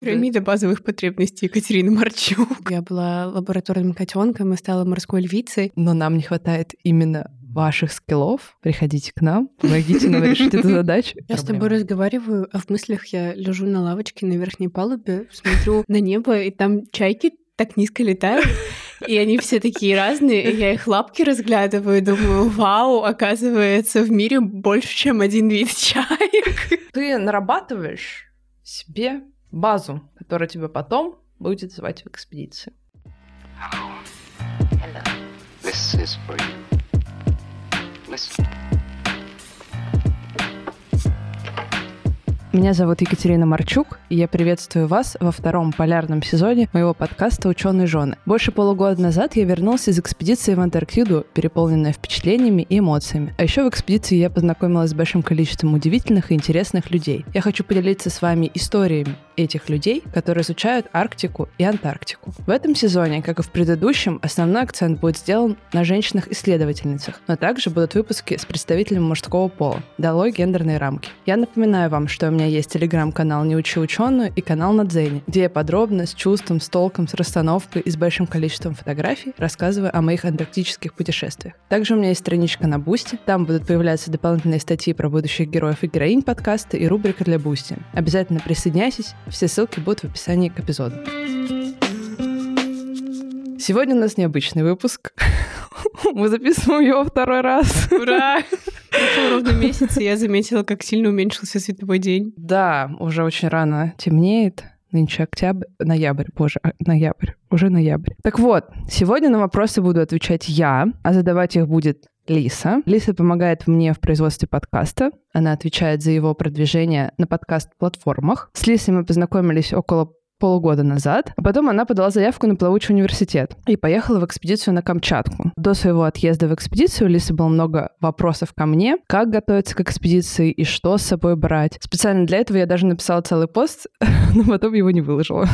Пирамида базовых потребностей Екатерины Марчук. Я была лабораторным котенком и стала морской львицей. Но нам не хватает именно ваших скиллов. Приходите к нам, помогите нам решить эту задачу. Я с тобой разговариваю, а в мыслях я лежу на лавочке на верхней палубе, смотрю на небо, и там чайки так низко летают. И они все такие разные, и я их лапки разглядываю и думаю, вау, оказывается, в мире больше, чем один вид чаек. Ты нарабатываешь себе базу, которая тебя потом будет звать в экспедиции. Hello. Hello. This is for you. Listen. Меня зовут Екатерина Марчук, и я приветствую вас во втором полярном сезоне моего подкаста «Ученые жены». Больше полугода назад я вернулся из экспедиции в Антарктиду, переполненная впечатлениями и эмоциями. А еще в экспедиции я познакомилась с большим количеством удивительных и интересных людей. Я хочу поделиться с вами историями этих людей, которые изучают Арктику и Антарктику. В этом сезоне, как и в предыдущем, основной акцент будет сделан на женщинах-исследовательницах, но также будут выпуски с представителями мужского пола. Долой гендерные рамки. Я напоминаю вам, что у меня есть телеграм-канал «Не учи ученую» и канал на Дзене, где я подробно, с чувством, с толком, с расстановкой и с большим количеством фотографий рассказываю о моих антарктических путешествиях. Также у меня есть страничка на Бусти, там будут появляться дополнительные статьи про будущих героев и героинь подкаста и рубрика для Бусти. Обязательно присоединяйтесь, все ссылки будут в описании к эпизоду. Сегодня у нас необычный выпуск. Мы записываем его второй раз. Ура! Прошел ровно месяц, и я заметила, как сильно уменьшился световой день. Да, уже очень рано темнеет. Нынче октябрь, ноябрь, боже, а, ноябрь, уже ноябрь. Так вот, сегодня на вопросы буду отвечать я, а задавать их будет Лиса. Лиса помогает мне в производстве подкаста. Она отвечает за его продвижение на подкаст-платформах. С Лисой мы познакомились около полгода назад. А потом она подала заявку на плавучий университет и поехала в экспедицию на Камчатку. До своего отъезда в экспедицию у Лисы было много вопросов ко мне, как готовиться к экспедиции и что с собой брать. Специально для этого я даже написала целый пост, но потом его не выложила.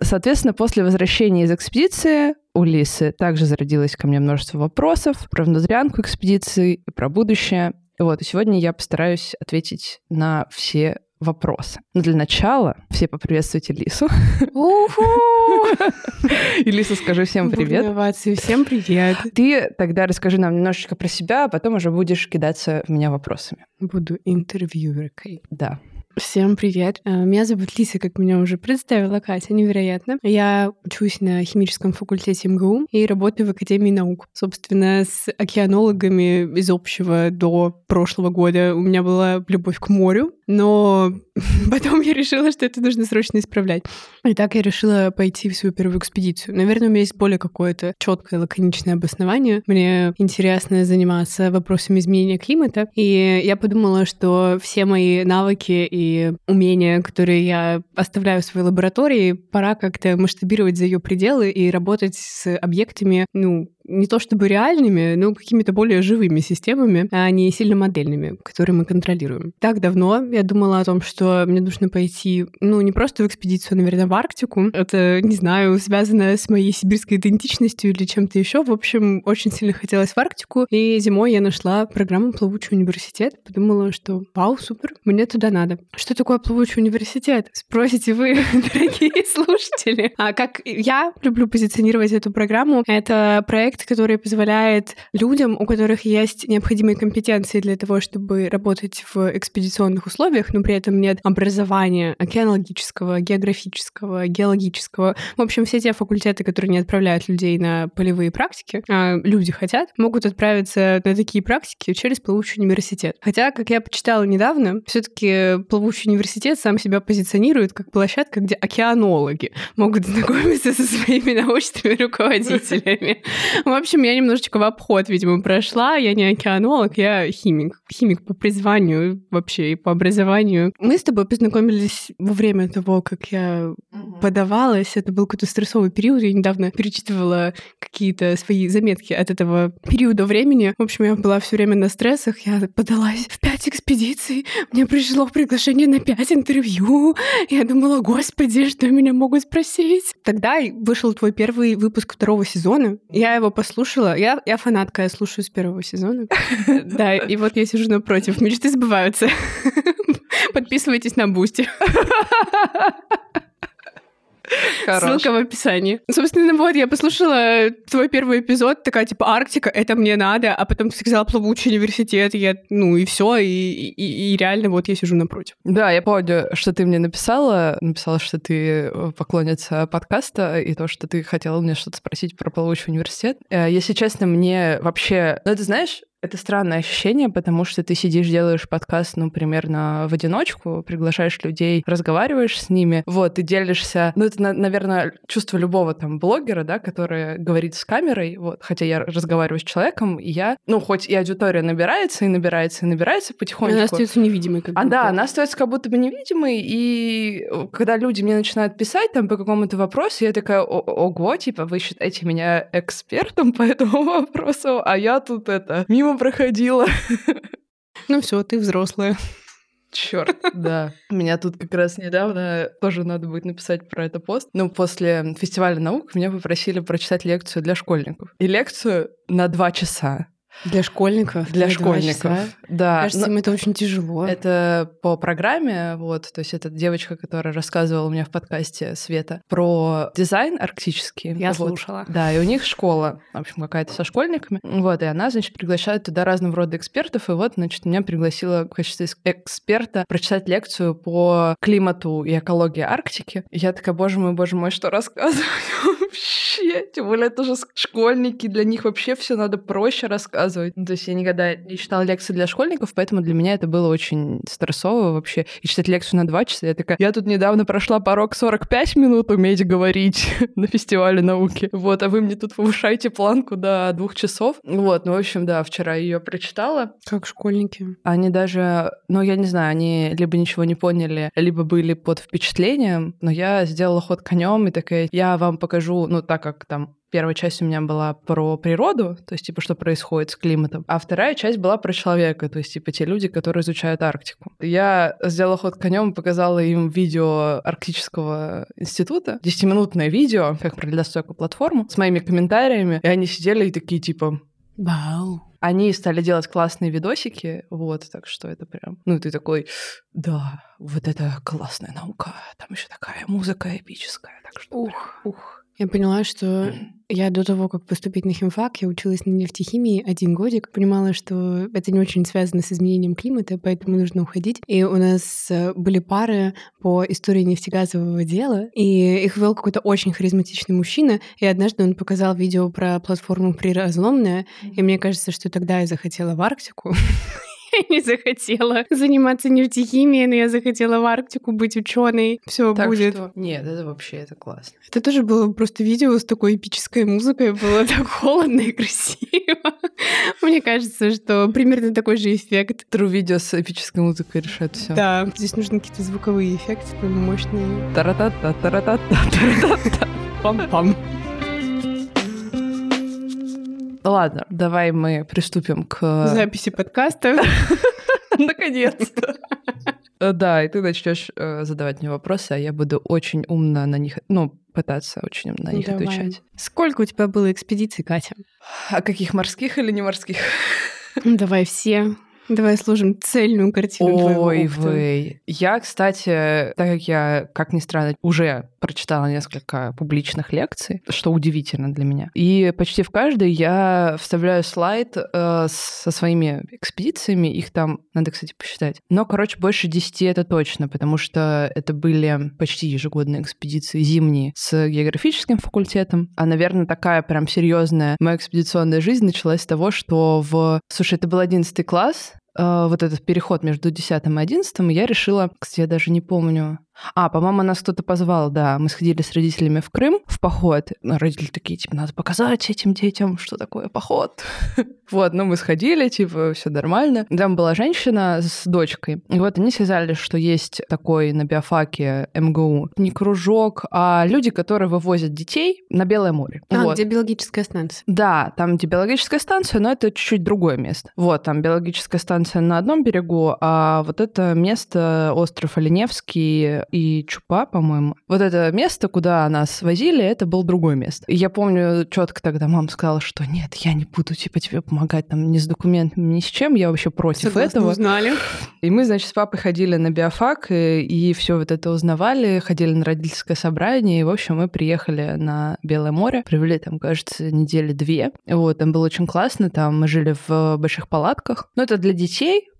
Соответственно, после возвращения из экспедиции у Лисы также зародилось ко мне множество вопросов про внутрянку экспедиции и про будущее. Вот, и сегодня я постараюсь ответить на все вопросы. Но для начала все поприветствуйте Лису. И Лиса, скажи всем привет. Всем привет. Ты тогда расскажи нам немножечко про себя, а потом уже будешь кидаться в меня вопросами. Буду интервьюеркой. Да. Всем привет. Э, меня зовут Лиса, как меня уже представила Катя, невероятно. Я учусь на химическом факультете МГУ и работаю в Академии наук. Собственно, с океанологами из общего до прошлого года у меня была любовь к морю, но потом я решила, что это нужно срочно исправлять. И так я решила пойти в свою первую экспедицию. Наверное, у меня есть более какое-то четкое лаконичное обоснование. Мне интересно заниматься вопросами изменения климата, и я подумала, что все мои навыки и умения, которые я оставляю в своей лаборатории, пора как-то масштабировать за ее пределы и работать с объектами, ну, не то чтобы реальными, но какими-то более живыми системами, а не сильно модельными, которые мы контролируем. Так давно я думала о том, что мне нужно пойти, ну, не просто в экспедицию, а, наверное, в Арктику. Это, не знаю, связано с моей сибирской идентичностью или чем-то еще. В общем, очень сильно хотелось в Арктику. И зимой я нашла программу «Плавучий университет». Подумала, что вау, супер, мне туда надо. Что такое плавучий университет? Спросите вы, дорогие слушатели. А как я люблю позиционировать эту программу, это проект проект, который позволяет людям, у которых есть необходимые компетенции для того, чтобы работать в экспедиционных условиях, но при этом нет образования океанологического, географического, геологического. В общем, все те факультеты, которые не отправляют людей на полевые практики, а люди хотят, могут отправиться на такие практики через плавучий университет. Хотя, как я почитала недавно, все-таки плавучий университет сам себя позиционирует как площадка, где океанологи могут знакомиться со своими научными руководителями. В общем, я немножечко в обход, видимо, прошла. Я не океанолог, я химик. Химик по призванию вообще и по образованию. Мы с тобой познакомились во время того, как я подавалась. Это был какой-то стрессовый период. Я недавно перечитывала какие-то свои заметки от этого периода времени. В общем, я была все время на стрессах. Я подалась в пять экспедиций. Мне пришло приглашение на пять интервью. Я думала, господи, что меня могут спросить? Тогда вышел твой первый выпуск второго сезона. Я его послушала. Я, я фанатка, я слушаю с первого сезона. Да, и вот я сижу напротив. Мечты сбываются. Подписывайтесь на Бусти. Ссылка в описании. Собственно, вот я послушала твой первый эпизод, такая типа Арктика, это мне надо, а потом ты сказала плавучий университет, я, ну и все, и, и, и реально вот я сижу напротив. Да, я помню, что ты мне написала, написала, что ты э, поклонница подкаста, и то, что ты хотела мне что-то спросить про плавучий университет. Э, если честно, мне вообще... Ну, ты знаешь, это странное ощущение, потому что ты сидишь, делаешь подкаст, ну, примерно в одиночку, приглашаешь людей, разговариваешь с ними, вот, и делишься... Ну, это, наверное, чувство любого там блогера, да, который говорит с камерой, вот, хотя я разговариваю с человеком, и я, ну, хоть и аудитория набирается, и набирается, и набирается потихоньку. Она остается невидимой, как. А, да, она остается как будто бы невидимой, и когда люди мне начинают писать там по какому-то вопросу, я такая, ого, типа, вы считаете меня экспертом по этому вопросу, а я тут это, мимо мимо проходила. Ну все, ты взрослая. Черт, да. Меня тут как раз недавно тоже надо будет написать про это пост. Ну, после фестиваля наук меня попросили прочитать лекцию для школьников. И лекцию на два часа. Для школьников? Для школьников, да. Кажется, им это очень тяжело. Это по программе, вот, то есть это девочка, которая рассказывала у меня в подкасте Света про дизайн арктический. Я вот. слушала. Да, и у них школа, в общем, какая-то со школьниками. Вот, и она, значит, приглашает туда разного рода экспертов, и вот, значит, меня пригласила в качестве эксперта прочитать лекцию по климату и экологии Арктики. И я такая, боже мой, боже мой, что рассказывать вообще? Тем более это же школьники, для них вообще все надо проще рассказывать рассказывать. Ну, то есть я никогда не читала лекции для школьников, поэтому для меня это было очень стрессово вообще. И читать лекцию на два часа, я такая, я тут недавно прошла порог 45 минут уметь говорить на фестивале науки. Вот, а вы мне тут повышаете планку до двух часов. Вот, ну, в общем, да, вчера ее прочитала. Как школьники. Они даже, ну, я не знаю, они либо ничего не поняли, либо были под впечатлением, но я сделала ход конем и такая, я вам покажу, ну, так как там Первая часть у меня была про природу, то есть, типа, что происходит с климатом. А вторая часть была про человека, то есть, типа, те люди, которые изучают Арктику. Я сделала ход конем и показала им видео Арктического института. Десятиминутное видео, как про ледостойкую платформу, с моими комментариями. И они сидели и такие, типа... Вау. Они стали делать классные видосики, вот, так что это прям... Ну, ты такой, да, вот это классная наука, там еще такая музыка эпическая, так что... Ух, ух. Я поняла, что я до того, как поступить на химфак, я училась на нефтехимии один годик, понимала, что это не очень связано с изменением климата, поэтому нужно уходить. И у нас э, были пары по истории нефтегазового дела, и их вел какой-то очень харизматичный мужчина, и однажды он показал видео про платформу «Приразломная», и мне кажется, что тогда я захотела в Арктику. Я не захотела заниматься нефтехимией, но я захотела в Арктику быть ученой. Все будет. Что... Нет, это вообще это классно. Это тоже было просто видео с такой эпической музыкой. Было так холодно и красиво. Мне кажется, что примерно такой же эффект. Тру видео с эпической музыкой решает все. Да, здесь нужны какие-то звуковые эффекты, мощные. Таратата, таратата, таратата. Пам-пам. Ладно, давай мы приступим к... Записи подкаста. Наконец-то. Да, и ты начнешь э, задавать мне вопросы, а я буду очень умно на них, ну, пытаться очень на них Давай. отвечать. Сколько у тебя было экспедиций, Катя? А каких морских или не морских? Давай все. Давай сложим цельную картину Ой, вы. Я, кстати, так как я, как ни странно, уже прочитала несколько публичных лекций, что удивительно для меня. И почти в каждой я вставляю слайд э, со своими экспедициями. Их там, надо, кстати, посчитать. Но, короче, больше десяти это точно, потому что это были почти ежегодные экспедиции зимние с географическим факультетом. А, наверное, такая прям серьезная моя экспедиционная жизнь началась с того, что в... Слушай, это был одиннадцатый класс, вот этот переход между 10 и 11, я решила, кстати, я даже не помню, а, по-моему, нас кто-то позвал, да. Мы сходили с родителями в Крым в поход. Ну, родители такие, типа, надо показать этим детям, что такое поход. вот, ну мы сходили, типа, все нормально. Там была женщина с дочкой. И вот они сказали, что есть такой на биофаке МГУ не кружок, а люди, которые вывозят детей на Белое море. А, вот. где биологическая станция. Да, там где биологическая станция, но это чуть-чуть другое место. Вот, там биологическая станция станция на одном берегу, а вот это место, остров Оленевский и Чупа, по-моему, вот это место, куда нас возили, это был другое место. И я помню четко тогда мама сказала, что нет, я не буду типа тебе помогать там ни с документами, ни с чем, я вообще против Согласно этого. узнали. И мы, значит, с папой ходили на биофак и, и все вот это узнавали, ходили на родительское собрание, и, в общем, мы приехали на Белое море, провели там, кажется, недели две. Вот, там было очень классно, там мы жили в больших палатках. Но это для детей,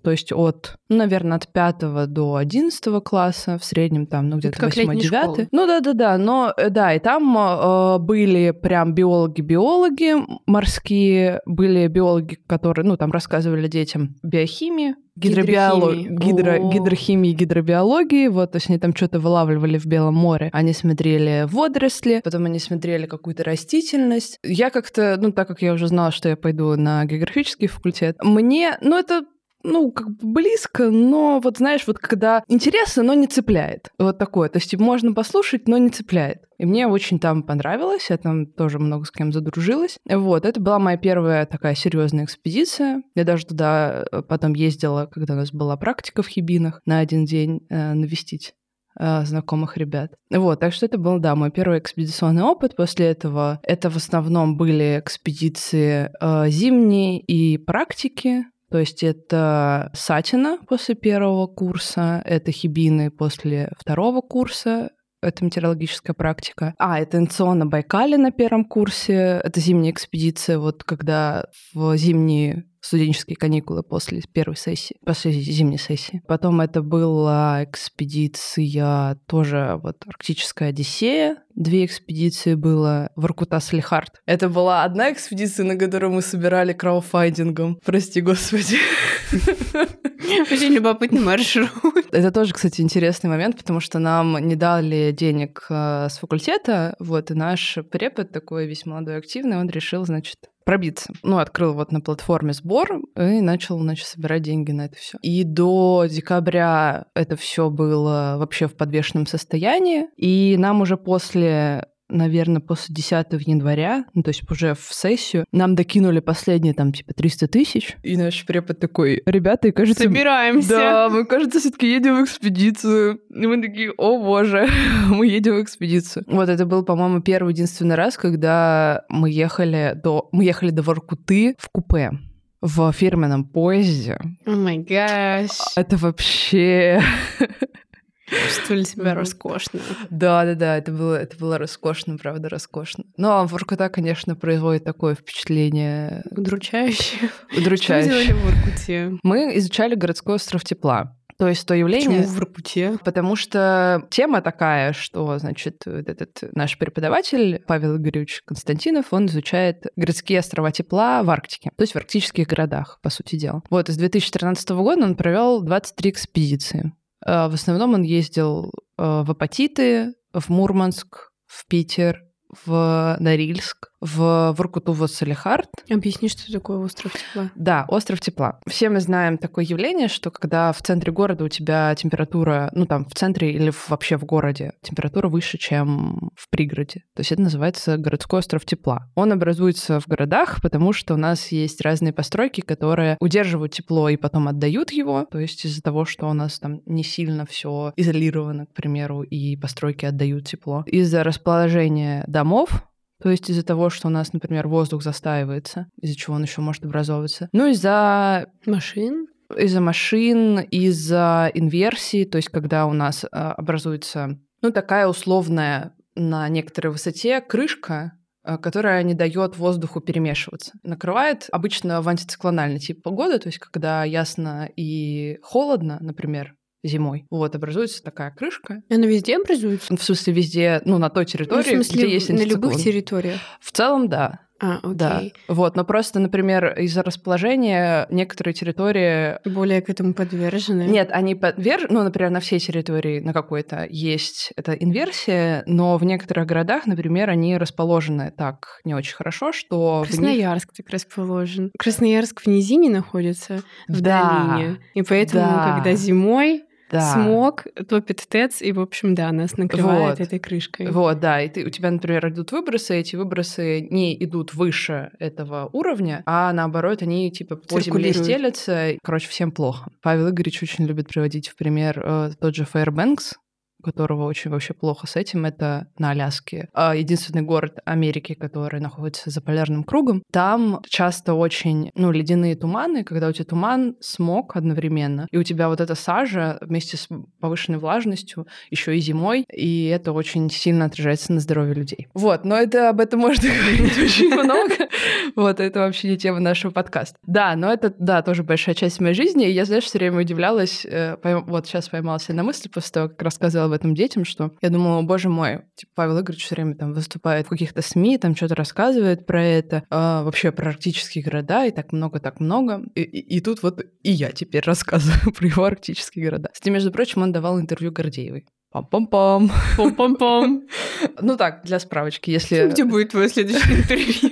то есть от, ну, наверное, от 5 до 11 класса, в среднем там, ну, где-то как летняя 8-9. школа. Ну, да-да-да, но, э, да, и там э, были прям биологи-биологи морские, были биологи, которые, ну, там рассказывали детям биохимии, гидробиологии, гидро, гидрохимии, гидробиологии, вот, то есть они там что-то вылавливали в Белом море, они смотрели водоросли, потом они смотрели какую-то растительность. Я как-то, ну, так как я уже знала, что я пойду на географический факультет, мне, ну, это ну, как бы близко, но вот знаешь, вот когда интересно, но не цепляет. Вот такое. То есть можно послушать, но не цепляет. И мне очень там понравилось, я там тоже много с кем задружилась. Вот, это была моя первая такая серьезная экспедиция. Я даже туда э, потом ездила, когда у нас была практика в Хибинах, на один день э, навестить э, знакомых ребят. Вот, так что это был, да, мой первый экспедиционный опыт. После этого это в основном были экспедиции э, зимние и практики. То есть это Сатина после первого курса, это Хибины после второго курса, это метеорологическая практика. А, это НЦО на Байкале на первом курсе. Это зимняя экспедиция, вот когда в зимние студенческие каникулы после первой сессии, после зимней сессии. Потом это была экспедиция тоже вот Арктическая Одиссея. Две экспедиции было в Иркутас-Лихард. Это была одна экспедиция, на которую мы собирали крауфайдингом. Прости, господи. Очень любопытный маршрут. Это тоже, кстати, интересный момент, потому что нам не дали денег э, с факультета, вот, и наш препод такой весь молодой, активный, он решил, значит, пробиться. Ну, открыл вот на платформе сбор и начал, значит, собирать деньги на это все. И до декабря это все было вообще в подвешенном состоянии. И нам уже после наверное, после 10 января, ну, то есть уже в сессию, нам докинули последние там типа 300 тысяч. И наш препод такой, ребята, и кажется... Собираемся. Да, мы, кажется, все-таки едем в экспедицию. И мы такие, о боже, мы едем в экспедицию. Вот это был, по-моему, первый единственный раз, когда мы ехали до, мы ехали до Воркуты в купе в фирменном поезде. О май гаш. Это вообще... Чувствовали себя роскошно. Да, да, да, это было, это было роскошно, правда, роскошно. Но Воркута, конечно, производит такое впечатление Удручающее. Что удручающее. делали в Воркуте? Мы изучали городской остров тепла. То есть то явление... Почему в Воркуте? Потому что тема такая, что, значит, вот этот наш преподаватель Павел Игоревич Константинов, он изучает городские острова тепла в Арктике, то есть в арктических городах, по сути дела. Вот, из 2013 года он провел 23 экспедиции. Э, В основном он ездил э, в Апатиты, в Мурманск, в Питер, в Норильск, в Воркуту Салихард. Объясни, что такое остров тепла. Да, остров тепла. Все мы знаем такое явление, что когда в центре города у тебя температура, ну там в центре или в- вообще в городе, температура выше, чем в пригороде. То есть это называется городской остров тепла. Он образуется в городах, потому что у нас есть разные постройки, которые удерживают тепло и потом отдают его. То есть из-за того, что у нас там не сильно все изолировано, к примеру, и постройки отдают тепло. Из-за расположения домов то есть из-за того, что у нас, например, воздух застаивается, из-за чего он еще может образовываться. Ну, из-за Машин? из-за машин, из-за инверсии, то есть когда у нас а, образуется, ну, такая условная на некоторой высоте крышка, а, которая не дает воздуху перемешиваться. Накрывает обычно в антициклональный тип погоды, то есть когда ясно и холодно, например, зимой. Вот, образуется такая крышка. Она везде образуется? В смысле, везде, ну, на той Ну, территории, в смысле, где есть на любых антициклон. территориях? В целом, да. А, окей. Да. Вот, но просто, например, из-за расположения некоторые территории... Более к этому подвержены. Нет, они подвержены, ну, например, на всей территории на какой-то есть эта инверсия, но в некоторых городах, например, они расположены так не очень хорошо, что в них- Красноярск так расположен. Красноярск в низине находится, в Да, долине. И поэтому, да. когда зимой Да. Смог, топит ТЭЦ, и, в общем, да, нас накрывает Вот. этой крышкой. Вот, да, и ты, у тебя, например, идут выбросы, эти выбросы не идут выше этого уровня, а наоборот, они типа по земле стелятся. Короче, всем плохо. Павел Игоревич очень любит приводить в пример э, тот же Fairbanks, у которого очень вообще плохо с этим, это на Аляске. А, Единственный город Америки, который находится за полярным кругом. Там часто очень, ну, ледяные туманы, когда у тебя туман, смог одновременно, и у тебя вот эта сажа вместе с повышенной влажностью еще и зимой, и это очень сильно отражается на здоровье людей. Вот, но это об этом можно говорить очень много. Вот, это вообще не тема нашего подкаста. Да, но это, да, тоже большая часть моей жизни, и я, знаешь, все время удивлялась, э, вот сейчас поймала себя на мысли после того, как рассказывала об этом детям, что я думала, боже мой, типа, Павел Игоревич все время там выступает в каких-то СМИ, там что-то рассказывает про это, а, вообще про арктические города, и так много, так много. И, и- и тут вот и я теперь рассказываю про его арктические города. Кстати, между прочим, он давал интервью Гордеевой. Пам-пам-пам. Пом-пом-пом. Ну так, для справочки, если... Где будет твое следующее интервью?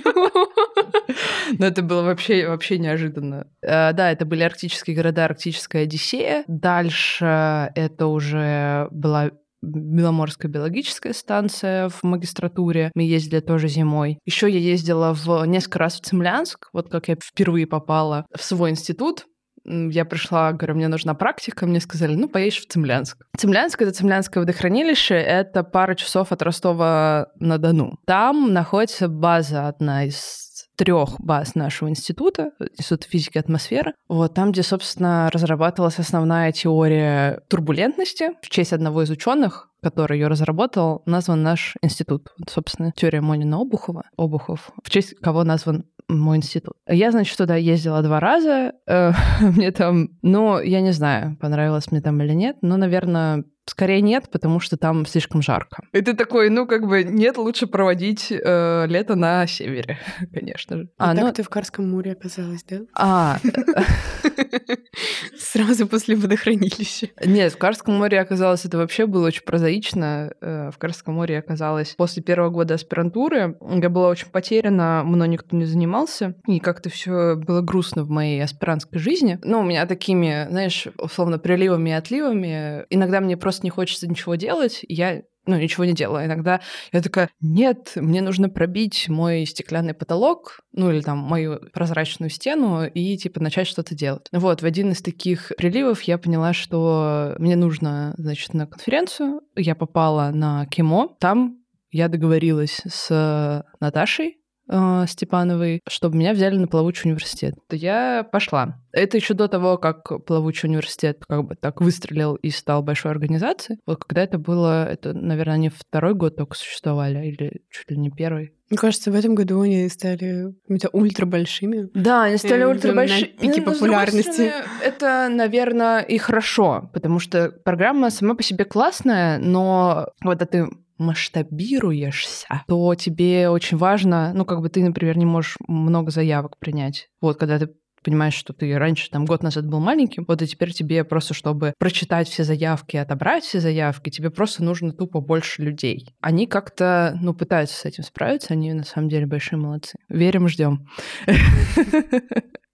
Но это было вообще, вообще неожиданно. Э, да, это были арктические города, арктическая Одиссея. Дальше это уже была Беломорская биологическая станция в магистратуре. Мы ездили тоже зимой. Еще я ездила в несколько раз в Цимлянск. Вот как я впервые попала в свой институт. Я пришла, говорю, мне нужна практика. Мне сказали, ну, поедешь в Цимлянск. Цимлянск — это Цимлянское водохранилище. Это пара часов от Ростова-на-Дону. Там находится база одна из трех баз нашего института, Института физики атмосферы. Вот там, где, собственно, разрабатывалась основная теория турбулентности. В честь одного из ученых, который ее разработал, назван наш институт. Вот, собственно, теория Монина Обухова. Обухов. В честь кого назван мой институт. Я, значит, туда ездила два раза. Э, Мне там, ну, я не знаю, понравилось мне там или нет, но, наверное, скорее нет, потому что там слишком жарко. И ты такой, ну, как бы, нет, лучше проводить э, лето на севере, конечно же. А А, ну, так ты в Карском море оказалась, да? а, Сразу после водохранилища. Нет, в Карском море оказалось, это вообще было очень прозаично. Э, В Карском море оказалось после первого года аспирантуры. Я была очень потеряна, мной никто не занимался. И как-то все было грустно в моей аспирантской жизни. Ну, у меня такими, знаешь, условно, приливами и отливами. Иногда мне просто не хочется ничего делать, я ну, ничего не делаю. Иногда я такая, нет, мне нужно пробить мой стеклянный потолок, ну, или там мою прозрачную стену и, типа, начать что-то делать. Вот, в один из таких приливов я поняла, что мне нужно, значит, на конференцию. Я попала на КИМО. Там я договорилась с Наташей, э, Степановой, чтобы меня взяли на плавучий университет. То я пошла. Это еще до того, как плавучий университет как бы так выстрелил и стал большой организацией. Вот когда это было, это, наверное, они второй год только существовали, или чуть ли не первый. Мне кажется, в этом году они стали какими-то ультра большими. Да, они стали Э, ультрабольшими. на пике Ну, популярности. стороны, Это, наверное, и хорошо, потому что программа сама по себе классная, но когда ты масштабируешься, то тебе очень важно, ну, как бы ты, например, не можешь много заявок принять. Вот, когда ты понимаешь, что ты раньше, там, год назад был маленьким, вот и теперь тебе просто, чтобы прочитать все заявки, отобрать все заявки, тебе просто нужно тупо больше людей. Они как-то, ну, пытаются с этим справиться, они на самом деле большие молодцы. Верим, ждем.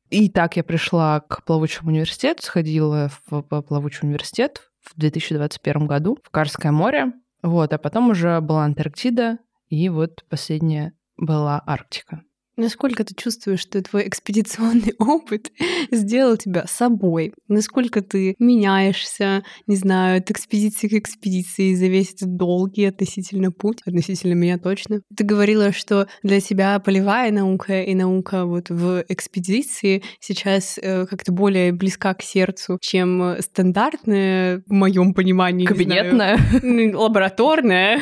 И так я пришла к плавучему университету, сходила в плавучий университет в 2021 году в Карское море. Вот, а потом уже была Антарктида, и вот последняя была Арктика. Насколько ты чувствуешь, что твой экспедиционный опыт сделал тебя собой? Насколько ты меняешься, не знаю, от экспедиции к экспедиции за весь этот долгий относительно путь, относительно меня точно? Ты говорила, что для тебя полевая наука и наука вот в экспедиции сейчас э, как-то более близка к сердцу, чем стандартная, в моем понимании, знаю, Кабинетная. лабораторная.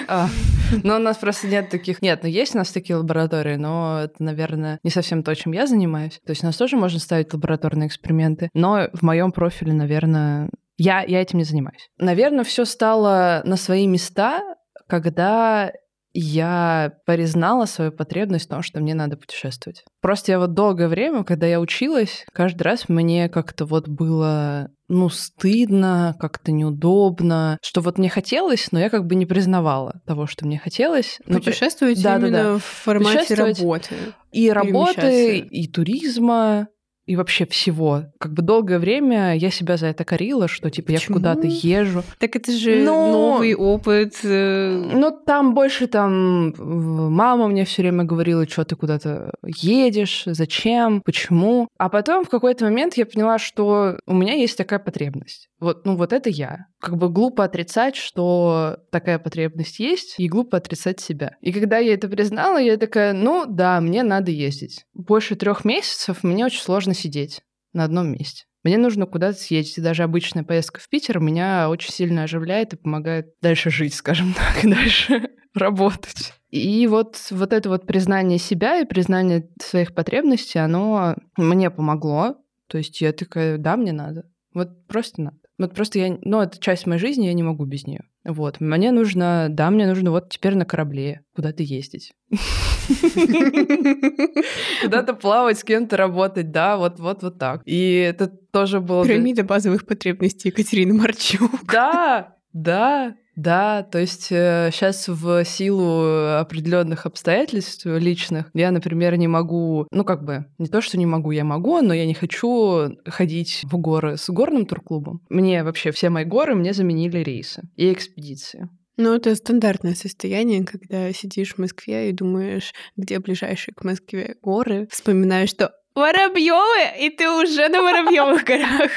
Но у нас просто нет таких... Нет, ну есть у нас такие лаборатории, но это, наверное, не совсем то, чем я занимаюсь. То есть у нас тоже можно ставить лабораторные эксперименты, но в моем профиле, наверное, я, я этим не занимаюсь. Наверное, все стало на свои места, когда я признала свою потребность в том, что мне надо путешествовать. Просто я вот долгое время, когда я училась, каждый раз мне как-то вот было, ну, стыдно, как-то неудобно, что вот мне хотелось, но я как бы не признавала того, что мне хотелось. Ну, Путешествовать да, да, именно да. в формате работы. и работы, и туризма, и вообще всего. Как бы долгое время я себя за это корила, что типа Почему? я куда-то езжу. Так это же Но... новый опыт. Ну там больше там мама мне все время говорила, что ты куда-то едешь, зачем, почему. А потом в какой-то момент я поняла, что у меня есть такая потребность. Вот, ну вот это я. Как бы глупо отрицать, что такая потребность есть, и глупо отрицать себя. И когда я это признала, я такая, ну да, мне надо ездить. Больше трех месяцев мне очень сложно сидеть на одном месте. Мне нужно куда-то съездить. И даже обычная поездка в Питер меня очень сильно оживляет и помогает дальше жить, скажем так, и дальше работать. И вот, вот это вот признание себя и признание своих потребностей, оно мне помогло. То есть я такая, да, мне надо. Вот просто надо. Вот просто я, ну, это часть моей жизни, я не могу без нее. Вот. Мне нужно, да, мне нужно вот теперь на корабле куда-то ездить. Куда-то плавать, с кем-то работать, да, вот, вот, вот так. И это тоже было... Пирамида базовых потребностей Екатерины Марчук. Да, да, да, то есть э, сейчас в силу определенных обстоятельств личных я, например, не могу, ну как бы не то, что не могу, я могу, но я не хочу ходить в горы с горным турклубом. Мне вообще все мои горы мне заменили рейсы и экспедиции. Ну, это стандартное состояние, когда сидишь в Москве и думаешь, где ближайшие к Москве горы, вспоминаешь, что Воробьевы, и ты уже на Воробьевых горах.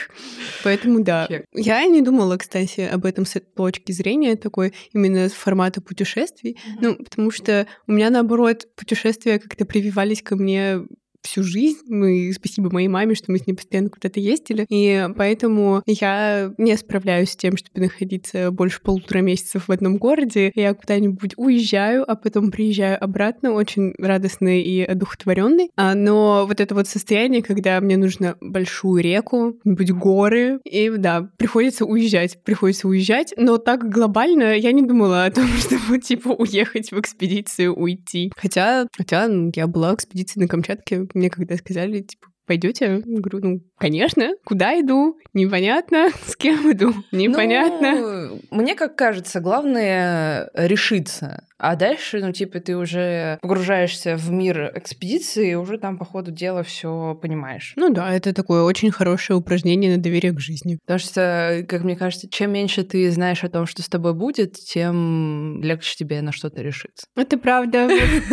Поэтому да. Я не думала, кстати, об этом с точки зрения такой именно формата путешествий. Ну, потому что у меня наоборот путешествия как-то прививались ко мне всю жизнь. Мы, спасибо моей маме, что мы с ней постоянно куда-то ездили. И поэтому я не справляюсь с тем, чтобы находиться больше полутора месяцев в одном городе. Я куда-нибудь уезжаю, а потом приезжаю обратно, очень радостный и одухотворенный. А, но вот это вот состояние, когда мне нужно большую реку, быть горы, и да, приходится уезжать, приходится уезжать. Но так глобально я не думала о том, чтобы типа уехать в экспедицию, уйти. Хотя, хотя ну, я была в экспедиции на Камчатке мне когда сказали, типа, пойдете? Говорю, ну, конечно. Куда иду? Непонятно. С кем иду? Непонятно. Ну, мне как кажется, главное решиться. А дальше, ну, типа, ты уже погружаешься в мир экспедиции, и уже там по ходу дела все понимаешь. Ну да, это такое очень хорошее упражнение на доверие к жизни. Потому что, как мне кажется, чем меньше ты знаешь о том, что с тобой будет, тем легче тебе на что-то решиться. Это правда.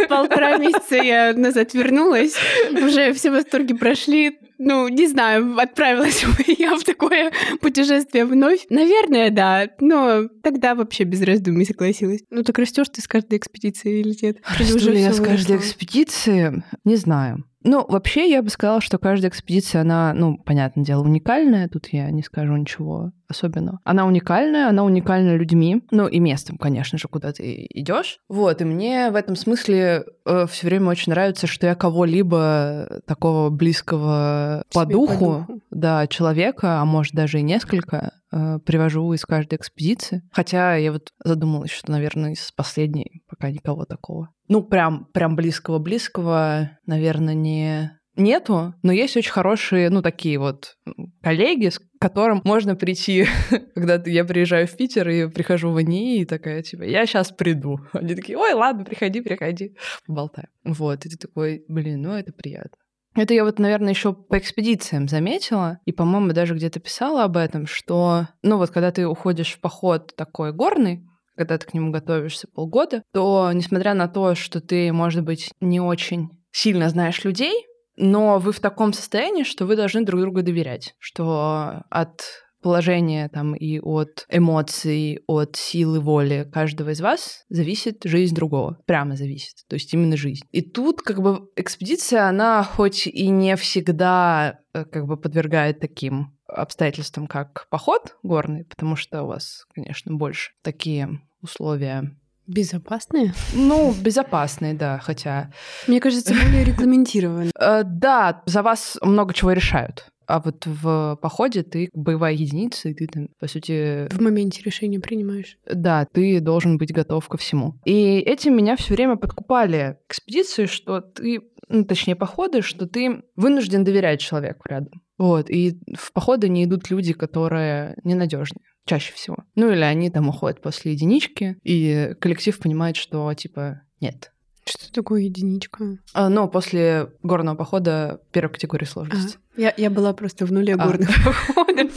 Полтора месяца я назад вернулась, уже все восторги прошли, ну, не знаю, отправилась бы я в такое путешествие вновь. Наверное, да, но тогда вообще без раздумий согласилась. Ну, так растешь ты с каждой экспедиции или нет? Расту ли я с каждой экспедиции? Не знаю. Ну, вообще, я бы сказала, что каждая экспедиция, она, ну, понятное дело, уникальная. Тут я не скажу ничего особенного. Она уникальная, она уникальна людьми, ну и местом, конечно же, куда ты идешь. Вот, и мне в этом смысле э, все время очень нравится, что я кого-либо такого близкого по духу, по духу, да, человека, а может даже и несколько, э, привожу из каждой экспедиции. Хотя я вот задумалась, что, наверное, из последней пока никого такого. Ну, прям, прям близкого-близкого, наверное, не нету, но есть очень хорошие, ну, такие вот коллеги, с которым можно прийти, когда я приезжаю в Питер и прихожу в НИИ, и такая, типа, я сейчас приду. Они такие, ой, ладно, приходи, приходи, поболтаем. Вот, и ты такой, блин, ну, это приятно. Это я вот, наверное, еще по экспедициям заметила, и, по-моему, даже где-то писала об этом, что, ну вот, когда ты уходишь в поход такой горный, когда ты к нему готовишься полгода, то, несмотря на то, что ты, может быть, не очень сильно знаешь людей, но вы в таком состоянии, что вы должны друг другу доверять, что от положения там и от эмоций, от силы воли каждого из вас зависит жизнь другого. Прямо зависит. То есть именно жизнь. И тут как бы экспедиция, она хоть и не всегда э, как бы подвергает таким обстоятельствам, как поход горный, потому что у вас, конечно, больше такие условия Безопасные? Ну, безопасные, да, хотя... Мне кажется, более регламентированные. Э, да, за вас много чего решают. А вот в походе ты боевая единица, и ты там, по сути... В моменте решения принимаешь. Да, ты должен быть готов ко всему. И этим меня все время подкупали экспедиции, что ты, ну, точнее, походы, что ты вынужден доверять человеку рядом. Вот, и в походы не идут люди, которые ненадежные чаще всего. Ну или они там уходят после единички, и коллектив понимает, что типа нет, Что такое единичка? А, ну, после горного похода первой категории сложности. А, я, я была просто в нуле а. горных походов.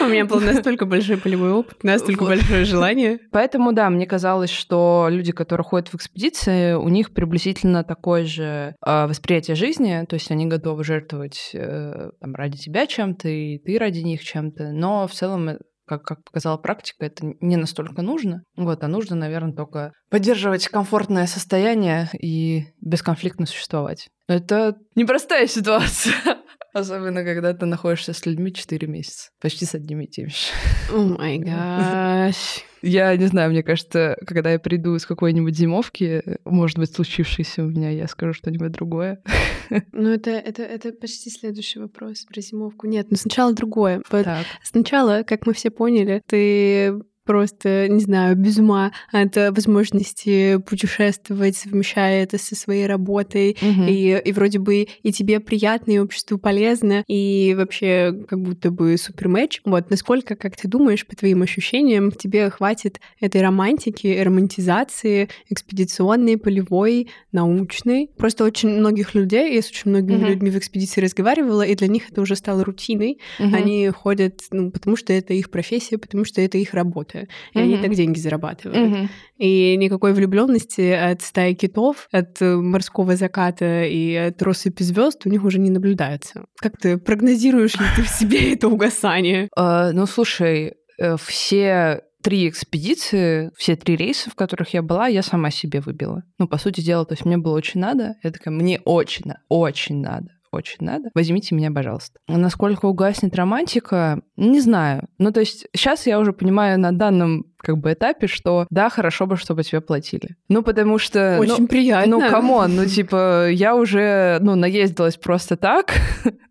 У меня был настолько большой полевой опыт, настолько большое желание. Поэтому, да, мне казалось, что люди, которые ходят в экспедиции, у них приблизительно такое же а, восприятие жизни, то есть они готовы жертвовать э, ради тебя чем-то, и ты ради них чем-то, но в целом как, как показала практика, это не настолько нужно. Вот, а нужно, наверное, только поддерживать комфортное состояние и бесконфликтно существовать. Это непростая ситуация. Особенно, когда ты находишься с людьми 4 месяца. Почти с одними и теми же. О май гаш. Я не знаю, мне кажется, когда я приду из какой-нибудь зимовки, может быть, случившейся у меня, я скажу что-нибудь другое. Ну, это, это, это почти следующий вопрос про зимовку. Нет, но сначала другое. Так. Сначала, как мы все поняли, ты просто, не знаю, без ума от возможности путешествовать, совмещая это со своей работой. Угу. И, и вроде бы и тебе приятно, и обществу полезно, и вообще как будто бы супер матч. Вот насколько, как ты думаешь, по твоим ощущениям, тебе хватит этой романтики, романтизации, экспедиционной, полевой, научной? Просто очень многих людей, я с очень многими угу. людьми в экспедиции разговаривала, и для них это уже стало рутиной. Угу. Они ходят, ну, потому что это их профессия, потому что это их работа работы, и mm-hmm. они так деньги зарабатывают. Mm-hmm. И никакой влюбленности от стаи китов, от э, морского заката и от россыпи звезд у них уже не наблюдается. Как ты прогнозируешь ли ты в себе это угасание? Uh, ну, слушай, э, все три экспедиции, все три рейса, в которых я была, я сама себе выбила. Ну, по сути дела, то есть мне было очень надо. Я такая, мне очень, очень надо очень надо, возьмите меня, пожалуйста. Насколько угаснет романтика, не знаю. Ну, то есть сейчас я уже понимаю на данном как бы этапе, что да, хорошо бы, чтобы тебе платили. Ну, потому что... Очень ну, приятно. Ну, come on, ну, типа, я уже, ну, наездилась просто так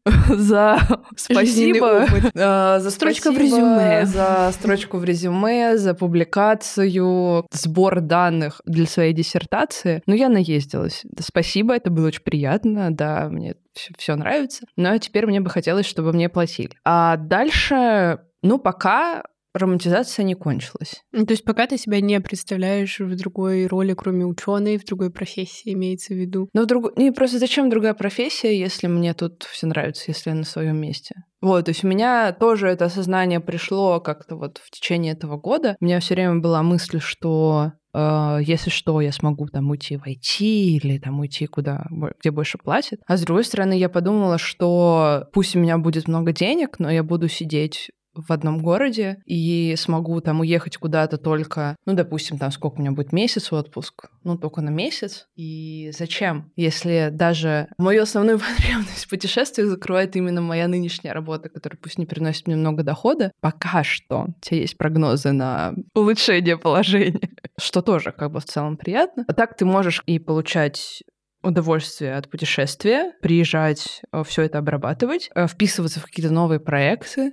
за спасибо. А, за строчку в резюме. За строчку в резюме, за публикацию, сбор данных для своей диссертации. Ну, я наездилась. Спасибо, это было очень приятно, да, мне все нравится. Но теперь мне бы хотелось, чтобы мне платили. А дальше ну, пока романтизация не кончилась. Ну, то есть пока ты себя не представляешь в другой роли, кроме ученой, в другой профессии имеется в виду. Ну, в друг... не просто зачем другая профессия, если мне тут все нравится, если я на своем месте. Вот, то есть у меня тоже это осознание пришло как-то вот в течение этого года. У меня все время была мысль, что э, если что, я смогу там уйти в IT или там уйти куда, где больше платят. А с другой стороны, я подумала, что пусть у меня будет много денег, но я буду сидеть в одном городе и смогу там уехать куда-то только, ну, допустим, там сколько у меня будет месяц отпуск, ну, только на месяц. И зачем, если даже мою основную потребность в путешествиях закрывает именно моя нынешняя работа, которая пусть не приносит мне много дохода, пока что у тебя есть прогнозы на улучшение положения, что тоже как бы в целом приятно. А так ты можешь и получать удовольствие от путешествия, приезжать, э, все это обрабатывать, э, вписываться в какие-то новые проекты,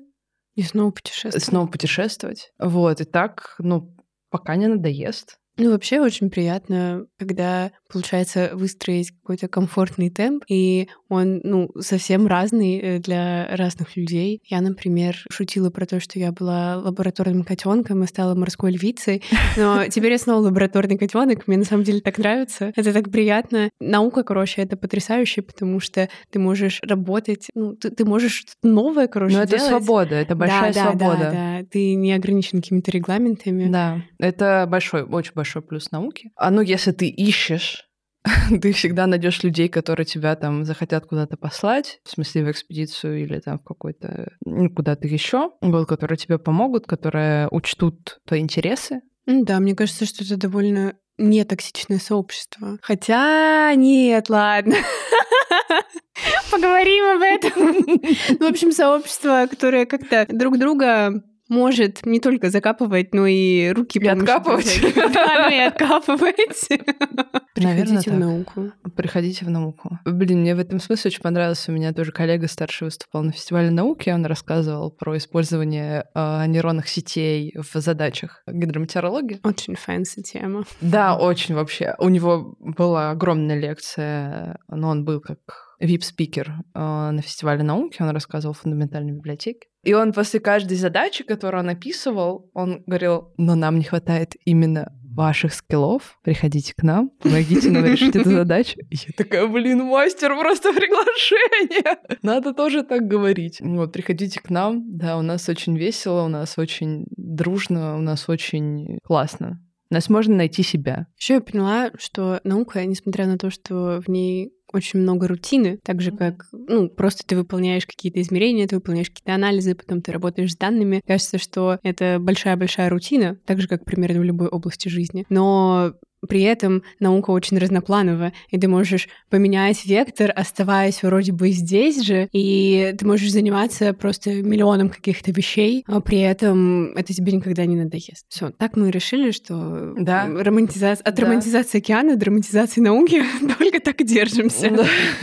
и снова путешествовать. Снова путешествовать. Вот, и так, ну, пока не надоест. Ну, вообще очень приятно, когда получается выстроить какой-то комфортный темп, и он, ну, совсем разный э, для разных людей. Я, например, шутила про то, что я была лабораторным котенком и стала морской львицей, но теперь я снова лабораторный котенок, мне на самом деле так нравится, это так приятно. Наука, короче, это потрясающе, потому что ты можешь работать, ну, ты, ты можешь что-то новое, короче, Но это делать. свобода, это большая да, свобода. Да, да, да, ты не ограничен какими-то регламентами. Да, это большой, очень большой плюс науки. А ну, если ты ищешь ты всегда найдешь людей, которые тебя там захотят куда-то послать, в смысле в экспедицию или там в какой-то ну, куда-то еще, вот, которые тебе помогут, которые учтут твои интересы. Да, мне кажется, что это довольно нетоксичное сообщество. Хотя нет, ладно. Поговорим об этом. Ну, в общем, сообщество, которое как-то друг друга может не только закапывать, но и руки и откапывать. Да, ну и откапывать. Приходите в науку. Приходите в науку. Блин, мне в этом смысле очень понравилось. У меня тоже коллега старший выступал на фестивале науки, он рассказывал про использование э, нейронных сетей в задачах гидрометеорологии. Очень fancy тема. Да, очень вообще. У него была огромная лекция, но он был как VIP-спикер э, на фестивале науки, он рассказывал о фундаментальной библиотеке. И он после каждой задачи, которую он описывал, он говорил, но нам не хватает именно ваших скиллов, приходите к нам, помогите нам решить эту задачу. Я такая, блин, мастер, просто приглашение. Надо тоже так говорить. Вот, приходите к нам. Да, у нас очень весело, у нас очень дружно, у нас очень классно. У нас можно найти себя. Еще я поняла, что наука, несмотря на то, что в ней очень много рутины, так же как, ну, просто ты выполняешь какие-то измерения, ты выполняешь какие-то анализы, потом ты работаешь с данными. Кажется, что это большая-большая рутина, так же как примерно в любой области жизни. Но при этом наука очень разноплановая, и ты можешь поменять вектор, оставаясь вроде бы здесь же, и ты можешь заниматься просто миллионом каких-то вещей, а при этом это тебе никогда не надоест. Все, так мы решили, что да. романтизация, от да. романтизации океана до романтизации науки только так и держимся.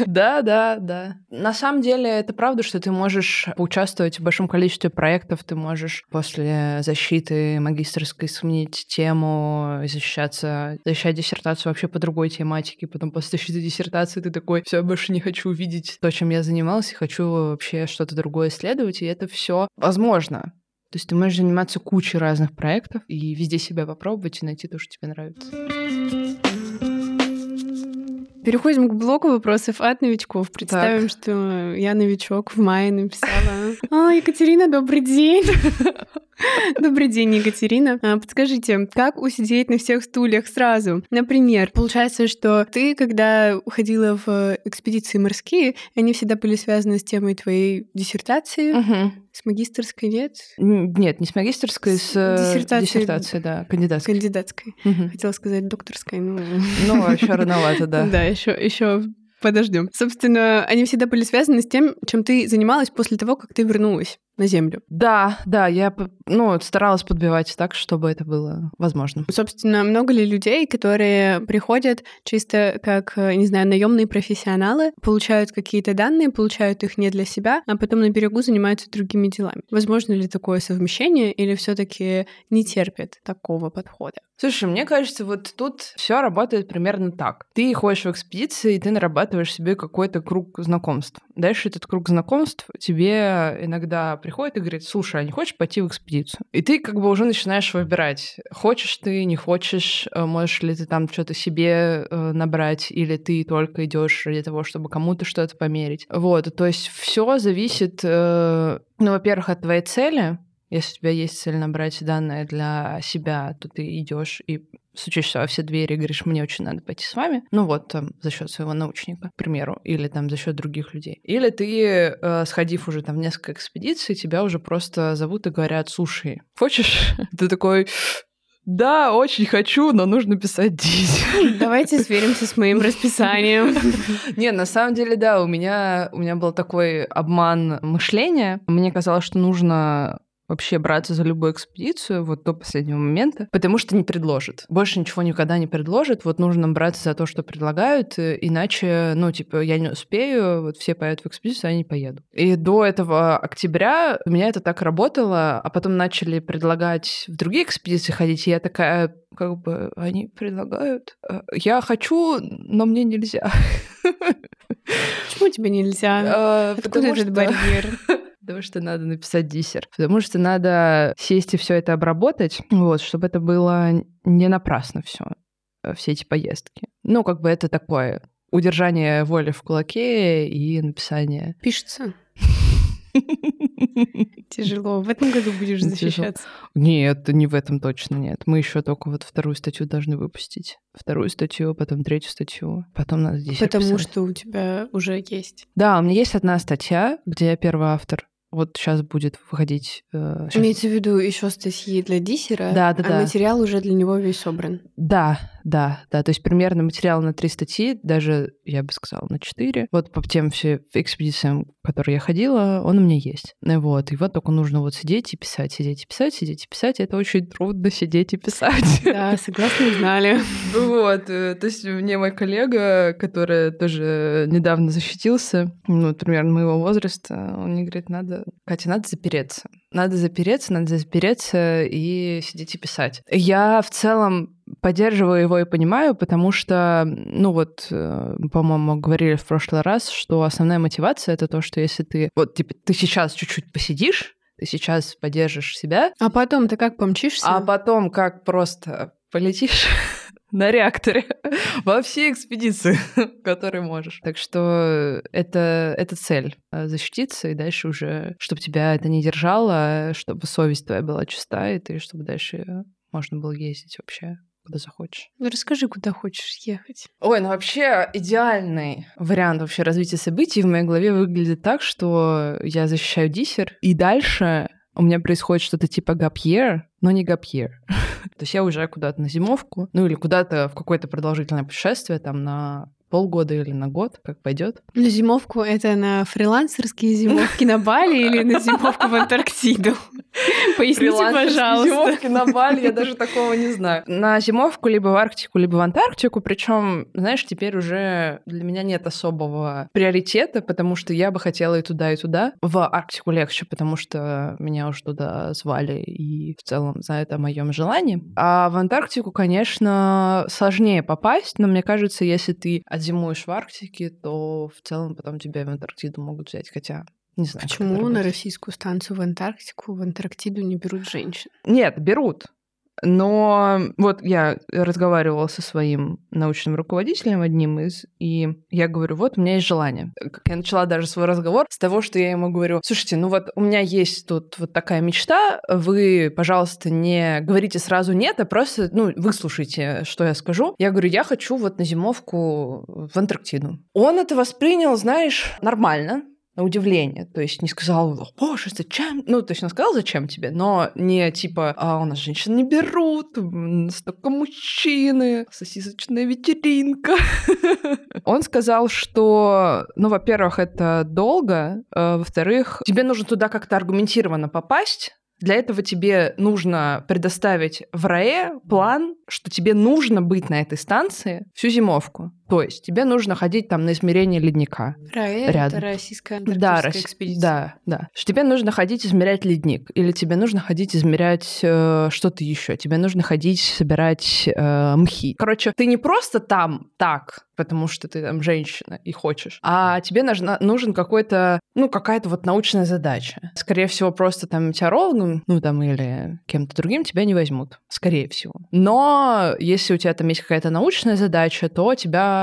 Да, да, да. На самом деле это правда, что ты можешь поучаствовать в большом количестве проектов, ты можешь после защиты магистрской сменить тему, защищаться защищать диссертацию вообще по другой тематике, потом после защиты диссертации ты такой, все, больше не хочу увидеть то, чем я занимался, хочу вообще что-то другое исследовать, и это все возможно. То есть ты можешь заниматься кучей разных проектов и везде себя попробовать и найти то, что тебе нравится. Переходим к блоку вопросов от новичков. Представим, так. что я новичок в мае написала. А, Екатерина, добрый день. Добрый день, Екатерина. А, подскажите, как усидеть на всех стульях сразу? Например, получается, что ты, когда уходила в экспедиции морские, они всегда были связаны с темой твоей диссертации. Угу. С магистрской нет? Нет, не с магистрской, с, с диссертацией, диссертацией, да, кандидатской. Кандидатской. Угу. Хотела сказать докторской, ну... Ну, еще рановато, да. Да, еще еще подождем. Собственно, они всегда были связаны с тем, чем ты занималась после того, как ты вернулась на Землю. Да, да, я ну, старалась подбивать так, чтобы это было возможно. Собственно, много ли людей, которые приходят чисто как, э, не знаю, наемные профессионалы, получают какие-то данные, получают их не для себя, а потом на берегу занимаются другими делами? Возможно ли такое совмещение или все таки не терпят такого подхода? Слушай, мне кажется, вот тут все работает примерно так. Ты ходишь в экспедиции, и ты нарабатываешь себе какой-то круг знакомств. Дальше этот круг знакомств тебе иногда приходит и говорит, слушай, а не хочешь пойти в экспедицию? И ты как бы уже начинаешь выбирать, хочешь ты, не хочешь, э, можешь ли ты там что-то себе э, набрать, или ты только идешь ради того, чтобы кому-то что-то померить. Вот, то есть все зависит, э, ну, во-первых, от твоей цели, если у тебя есть цель набрать данные для себя, то ты идешь и стучишься во все двери и говоришь, мне очень надо пойти с вами. Ну вот, там, за счет своего научника, к примеру, или там за счет других людей. Или ты, э, сходив уже там в несколько экспедиций, тебя уже просто зовут и говорят, слушай, хочешь? Ты такой, да, очень хочу, но нужно писать дизель. Давайте сверимся с моим расписанием. Не, на самом деле, да, у меня, у меня был такой обман мышления. Мне казалось, что нужно вообще браться за любую экспедицию вот до последнего момента, потому что не предложит. Больше ничего никогда не предложит. Вот нужно браться за то, что предлагают, э, иначе, ну, типа, я не успею, вот все поедут в экспедицию, а я не поеду. И до этого октября у меня это так работало, а потом начали предлагать в другие экспедиции ходить, и я такая, как бы, они предлагают. Э, я хочу, но мне нельзя. Почему тебе нельзя? А, Откуда этот барьер? Потому что надо написать диссер. Потому что надо сесть и все это обработать, вот, чтобы это было не напрасно все, э, все эти поездки. Ну, как бы это такое удержание воли в кулаке и написание. Пишется. Тяжело. В этом году будешь защищаться? Нет, не в этом точно нет. Мы еще только вот вторую статью должны выпустить. Вторую статью, потом третью статью, потом надо здесь Потому что у тебя уже есть. Да, у меня есть одна статья, где я первый автор вот сейчас будет выходить. Э, сейчас... Имеется в виду еще статьи для диссера, да, да, а да. материал уже для него весь собран. Да, да, да. То есть примерно материал на три статьи, даже, я бы сказала, на четыре. Вот по тем все экспедициям, в которые я ходила, он у меня есть. Вот. И вот только нужно вот сидеть и писать, сидеть и писать, сидеть и писать. Это очень трудно сидеть и писать. Да, согласна, знали. Вот. Э, то есть мне мой коллега, который тоже недавно защитился, ну, примерно моего возраста, он мне говорит, надо Катя, надо запереться. Надо запереться, надо запереться и сидеть и писать. Я в целом поддерживаю его и понимаю, потому что, ну вот, э, по-моему, говорили в прошлый раз, что основная мотивация это то, что если ты, вот, типа, ты сейчас чуть-чуть посидишь, ты сейчас поддержишь себя. А потом ты как помчишься? А потом как просто полетишь на реакторе во все экспедиции, которые можешь. Так что это, это цель — защититься, и дальше уже, чтобы тебя это не держало, чтобы совесть твоя была чиста, и ты, чтобы дальше можно было ездить вообще куда захочешь. Ну, расскажи, куда хочешь ехать. Ой, ну вообще идеальный вариант вообще развития событий в моей голове выглядит так, что я защищаю диссер, и дальше у меня происходит что-то типа gap year, но не gap year. То есть я уезжаю куда-то на зимовку, ну или куда-то в какое-то продолжительное путешествие, там на полгода или на год, как пойдет. На зимовку это на фрилансерские зимовки на Бали или на зимовку в Антарктиду? Поясните, пожалуйста. Зимовки на Бали, я даже такого не знаю. На зимовку либо в Арктику, либо в Антарктику, причем, знаешь, теперь уже для меня нет особого приоритета, потому что я бы хотела и туда, и туда. В Арктику легче, потому что меня уже туда звали и в целом знают о моем желании. А в Антарктику, конечно, сложнее попасть, но мне кажется, если ты отзимуешь в Арктике, то в целом потом тебя в Антарктиду могут взять, хотя не знаю. Почему на российскую станцию в Антарктику в Антарктиду не берут женщин? Нет, берут. Но вот я разговаривала со своим научным руководителем одним из, и я говорю, вот у меня есть желание. Как я начала даже свой разговор с того, что я ему говорю, слушайте, ну вот у меня есть тут вот такая мечта, вы, пожалуйста, не говорите сразу нет, а просто, ну, выслушайте, что я скажу. Я говорю, я хочу вот на зимовку в Антарктиду. Он это воспринял, знаешь, нормально, на удивление. То есть не сказал, боже, зачем? Ну, то есть он сказал, зачем тебе, но не типа, а у нас женщин не берут, столько мужчины, сосисочная вечеринка. Он сказал, что, ну, во-первых, это долго, а, во-вторых, тебе нужно туда как-то аргументированно попасть, для этого тебе нужно предоставить в РАЭ план, что тебе нужно быть на этой станции всю зимовку. То есть тебе нужно ходить там на измерение ледника. РАЭ рядом. это российская да, экспедиция. Да, да. Что тебе нужно ходить измерять ледник, или тебе нужно ходить измерять э, что-то еще. Тебе нужно ходить собирать э, мхи. Короче, ты не просто там так, потому что ты там женщина и хочешь, а тебе нужна, нужен какой-то, ну, какая-то вот научная задача. Скорее всего, просто там метеорологом, ну, там, или кем-то другим тебя не возьмут. Скорее всего. Но если у тебя там есть какая-то научная задача, то тебя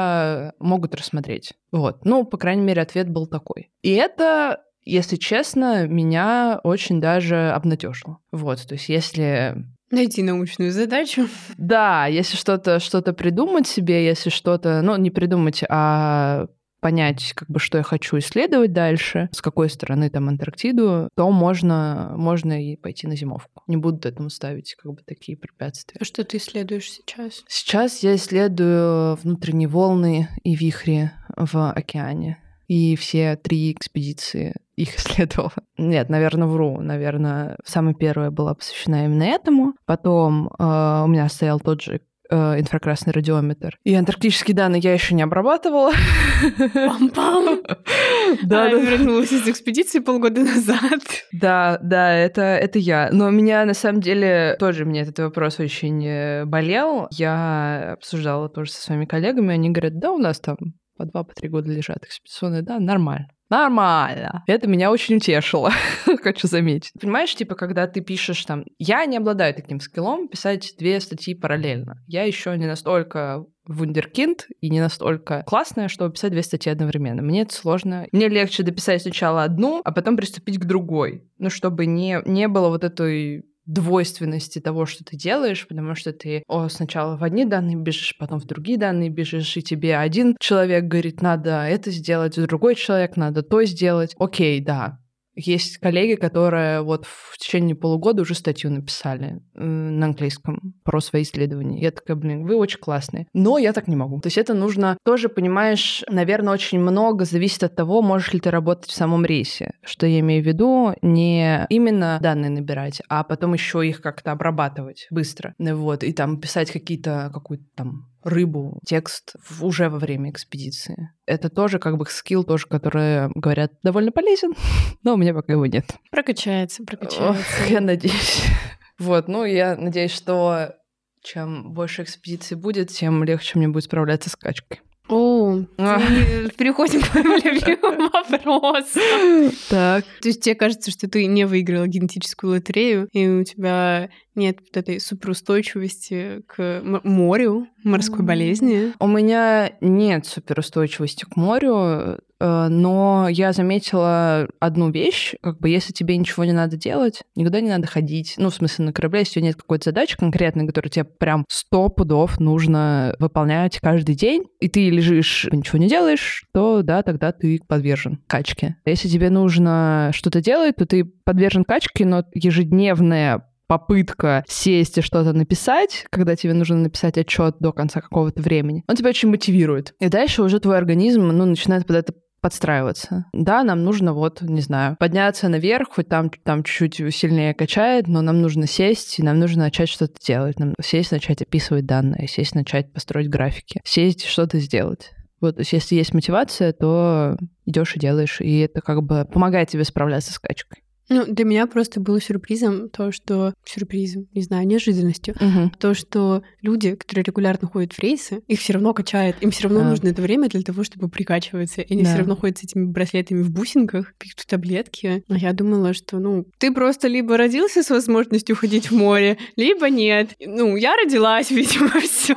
могут рассмотреть. Вот. Ну, по крайней мере, ответ был такой. И это если честно, меня очень даже обнадежило. Вот, то есть если Найти научную задачу. Да, если что-то что придумать себе, если что-то, ну, не придумать, а понять, как бы, что я хочу исследовать дальше, с какой стороны там Антарктиду, то можно, можно и пойти на зимовку. Не буду этому ставить как бы такие препятствия. А что ты исследуешь сейчас? Сейчас я исследую внутренние волны и вихри в океане. И все три экспедиции их исследовала. Нет, наверное, вру. Наверное, самая первая была посвящена именно этому. Потом э, у меня стоял тот же э, инфракрасный радиометр. И антарктические данные я еще не обрабатывала. Пам-пам! Да, а, да. вернулась из экспедиции полгода назад. Да, да, это, это я. Но меня, на самом деле, тоже мне этот вопрос очень э, болел. Я обсуждала тоже со своими коллегами, они говорят, да, у нас там по два, по три года лежат экспедиционные, да, нормально. Нормально. Это меня очень утешило, хочу заметить. Понимаешь, типа, когда ты пишешь там... Я не обладаю таким скиллом писать две статьи параллельно. Я еще не настолько вундеркинд и не настолько классная, чтобы писать две статьи одновременно. Мне это сложно. Мне легче дописать сначала одну, а потом приступить к другой. Ну, чтобы не, не было вот этой двойственности того, что ты делаешь, потому что ты о, сначала в одни данные бежишь, потом в другие данные бежишь, и тебе один человек говорит, надо это сделать, другой человек надо то сделать. Окей, да, есть коллеги, которые вот в течение полугода уже статью написали на английском про свои исследования. Я такая, блин, вы очень классные. Но я так не могу. То есть это нужно тоже, понимаешь, наверное, очень много зависит от того, можешь ли ты работать в самом рейсе. Что я имею в виду, не именно данные набирать, а потом еще их как-то обрабатывать быстро. Вот, и там писать какие-то, какую-то там рыбу, текст уже во время экспедиции. Это тоже как бы скилл, тоже, который, говорят, довольно полезен, но у меня пока его нет. Прокачается, прокачается. Ох, я надеюсь. Вот, ну, я надеюсь, что чем больше экспедиций будет, тем легче мне будет справляться с качкой. О, переходим к моему любимому вопросу. Так. То есть тебе кажется, что ты не выиграла генетическую лотерею, и у тебя нет вот этой суперустойчивости к морю, морской болезни? У меня нет суперустойчивости к морю, э, но я заметила одну вещь, как бы если тебе ничего не надо делать, никуда не надо ходить. Ну, в смысле, на корабле, если у тебя нет какой-то задачи конкретной, которую тебе прям сто пудов нужно выполнять каждый день, и ты лежишь, ничего не делаешь, то да, тогда ты подвержен качке. Если тебе нужно что-то делать, то ты подвержен качке, но ежедневная попытка сесть и что-то написать, когда тебе нужно написать отчет до конца какого-то времени, он тебя очень мотивирует. И дальше уже твой организм, ну, начинает под это подстраиваться. Да, нам нужно вот, не знаю, подняться наверх, хоть там, там чуть-чуть сильнее качает, но нам нужно сесть, и нам нужно начать что-то делать. Нам сесть, начать описывать данные, сесть, начать построить графики, сесть, что-то сделать. Вот, то есть если есть мотивация, то идешь и делаешь, и это как бы помогает тебе справляться с качкой. Ну, для меня просто было сюрпризом то, что... Сюрпризом, не знаю, неожиданностью. Угу. То, что люди, которые регулярно ходят в рейсы, их все равно качает. Им все равно а. нужно это время для того, чтобы прикачиваться. И они да. все равно ходят с этими браслетами в бусинках, пьют таблетки. А я думала, что, ну, ты просто либо родился с возможностью ходить в море, либо нет. Ну, я родилась, видимо, все.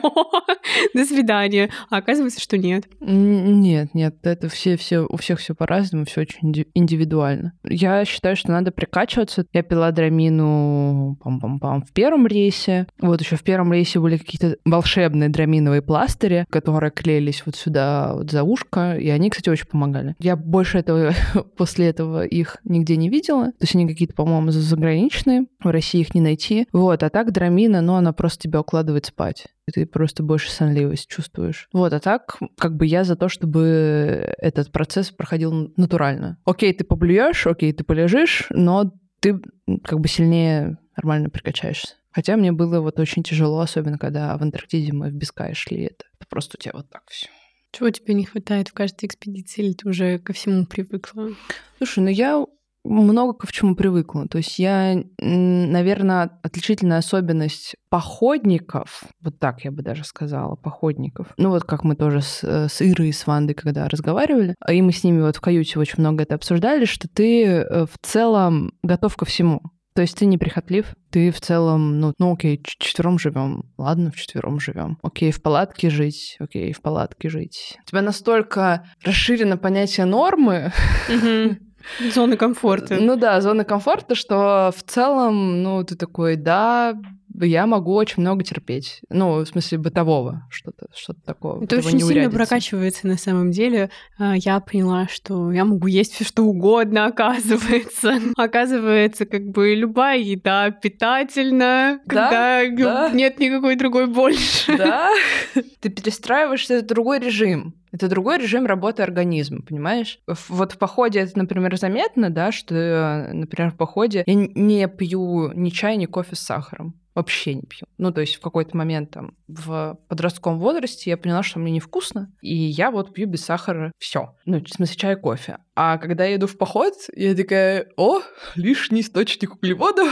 До свидания. А оказывается, что нет. Нет, нет, это все, все, у всех все по-разному, все очень индивидуально. Я считаю, что надо прикачиваться. Я пила драмину пам-пам-пам в первом рейсе. Вот еще в первом рейсе были какие-то волшебные драминовые пластыри, которые клеились вот сюда, вот за ушко, и они, кстати, очень помогали. Я больше этого после этого их нигде не видела. То есть они какие-то, по-моему, заграничные. В России их не найти. Вот, а так драмина, ну, она просто тебя укладывает спать и ты просто больше сонливость чувствуешь. Вот, а так, как бы я за то, чтобы этот процесс проходил натурально. Окей, ты поблюешь, окей, ты полежишь, но ты как бы сильнее нормально прикачаешься. Хотя мне было вот очень тяжело, особенно когда в Антарктиде мы в Бискай шли. Это, просто у тебя вот так все. Чего тебе не хватает в каждой экспедиции, или ты уже ко всему привыкла? Слушай, ну я много к чему привыкла. То есть я, наверное, отличительная особенность походников, вот так я бы даже сказала, походников. Ну вот как мы тоже с, э, с Ирой и с Вандой, когда разговаривали, и мы с ними вот в каюте очень много это обсуждали, что ты э, в целом готов ко всему. То есть ты не прихотлив, ты в целом, ну, ну окей, четвером живем, ладно, в четвером живем. Окей, в палатке жить, окей, в палатке жить. У тебя настолько расширено понятие нормы, Зоны комфорта. Ну да, зона комфорта, что в целом, ну, ты такой, да, я могу очень много терпеть. Ну, в смысле бытового что-то, что-то такого. Это очень сильно прокачивается на самом деле. А, я поняла, что я могу есть все что угодно, оказывается. Оказывается, как бы любая еда питательна, когда да? нет никакой другой больше. Да, ты перестраиваешься в другой режим. Это другой режим работы организма, понимаешь? Вот в походе это, например, заметно, да, что, например, в походе я не пью ни чай, ни кофе с сахаром вообще не пью. Ну, то есть в какой-то момент там в подростковом возрасте я поняла, что мне невкусно, и я вот пью без сахара все. Ну, в смысле, чай и кофе. А когда я иду в поход, я такая, о, лишний источник углеводов,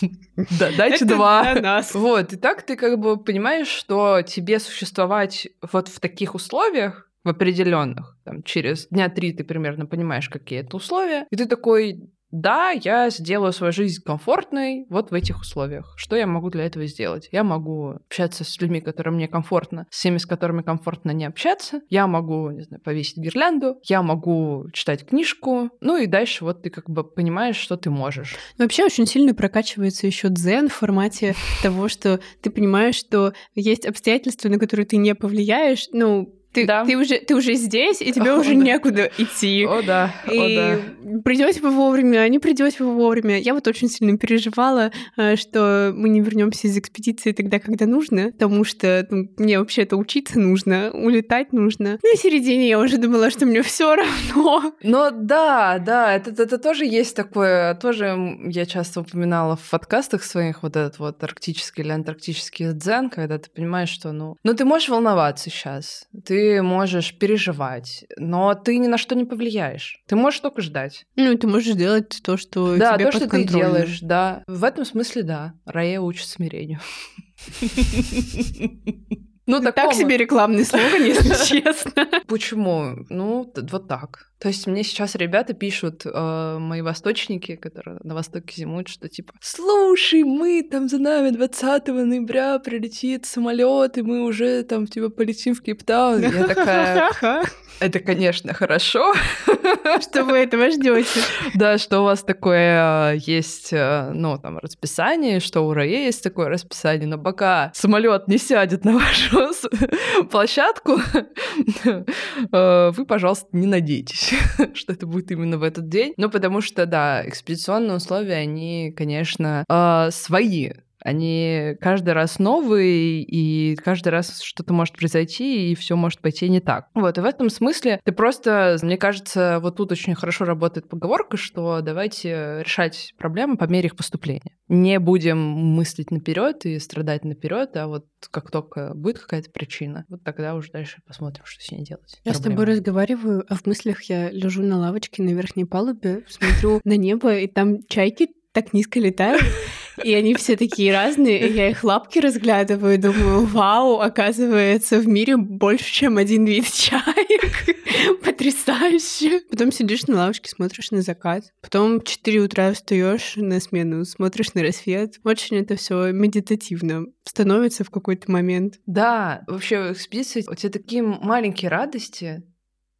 да, дайте два. Вот, и так ты как бы понимаешь, что тебе существовать вот в таких условиях, в определенных, там, через дня три ты примерно понимаешь, какие это условия, и ты такой, да, я сделаю свою жизнь комфортной вот в этих условиях. Что я могу для этого сделать? Я могу общаться с людьми, которые мне комфортно, с теми, с которыми комфортно не общаться. Я могу, не знаю, повесить гирлянду. Я могу читать книжку. Ну и дальше вот ты как бы понимаешь, что ты можешь. Вообще очень сильно прокачивается еще дзен в формате того, что ты понимаешь, что есть обстоятельства, на которые ты не повлияешь. Ну, ты, да. ты, уже, ты уже здесь, и тебе О, уже да. некуда идти. О, да. И О, да. придете вы вовремя, не придете вы вовремя. Я вот очень сильно переживала, э, что мы не вернемся из экспедиции тогда, когда нужно, потому что ну, мне вообще-то учиться нужно, улетать нужно. На середине я уже думала, что мне все равно. Но да, да, это, это тоже есть такое, тоже я часто упоминала в подкастах своих вот этот вот арктический или антарктический дзен, когда ты понимаешь, что ну, ну ты можешь волноваться сейчас, ты можешь переживать, но ты ни на что не повлияешь. Ты можешь только ждать. Ну, ты можешь делать то, что да, тебе то, что ты делаешь, да. В этом смысле, да. Рая учит смирению. Ну, так себе рекламный слоган, если честно. Почему? Ну, вот так. То есть мне сейчас ребята пишут, э, мои восточники, которые на Востоке зимуют, что типа, слушай, мы там за нами 20 ноября прилетит самолет, и мы уже там типа полетим в Кейптаун. Я такая, это, конечно, хорошо. Что вы этого ждете? Да, что у вас такое э, есть, э, ну, там, расписание, что у РАЕ есть такое расписание, но пока самолет не сядет на вашу площадку, э, вы, пожалуйста, не надейтесь, что это будет именно в этот день. Ну, потому что, да, экспедиционные условия, они, конечно, свои они каждый раз новые, и каждый раз что-то может произойти, и все может пойти не так. Вот, и в этом смысле ты просто, мне кажется, вот тут очень хорошо работает поговорка, что давайте решать проблемы по мере их поступления. Не будем мыслить наперед и страдать наперед, а вот как только будет какая-то причина, вот тогда уже дальше посмотрим, что с ней делать. Я Проблема. с тобой разговариваю, а в мыслях я лежу на лавочке на верхней палубе, смотрю на небо, и там чайки так низко летают, и они все такие разные, и я их лапки разглядываю думаю, вау, оказывается, в мире больше, чем один вид чаек. Потрясающе. Потом сидишь на лавочке, смотришь на закат. Потом в 4 утра встаешь на смену, смотришь на рассвет. Очень это все медитативно становится в какой-то момент. Да, вообще в экспедиции у тебя такие маленькие радости,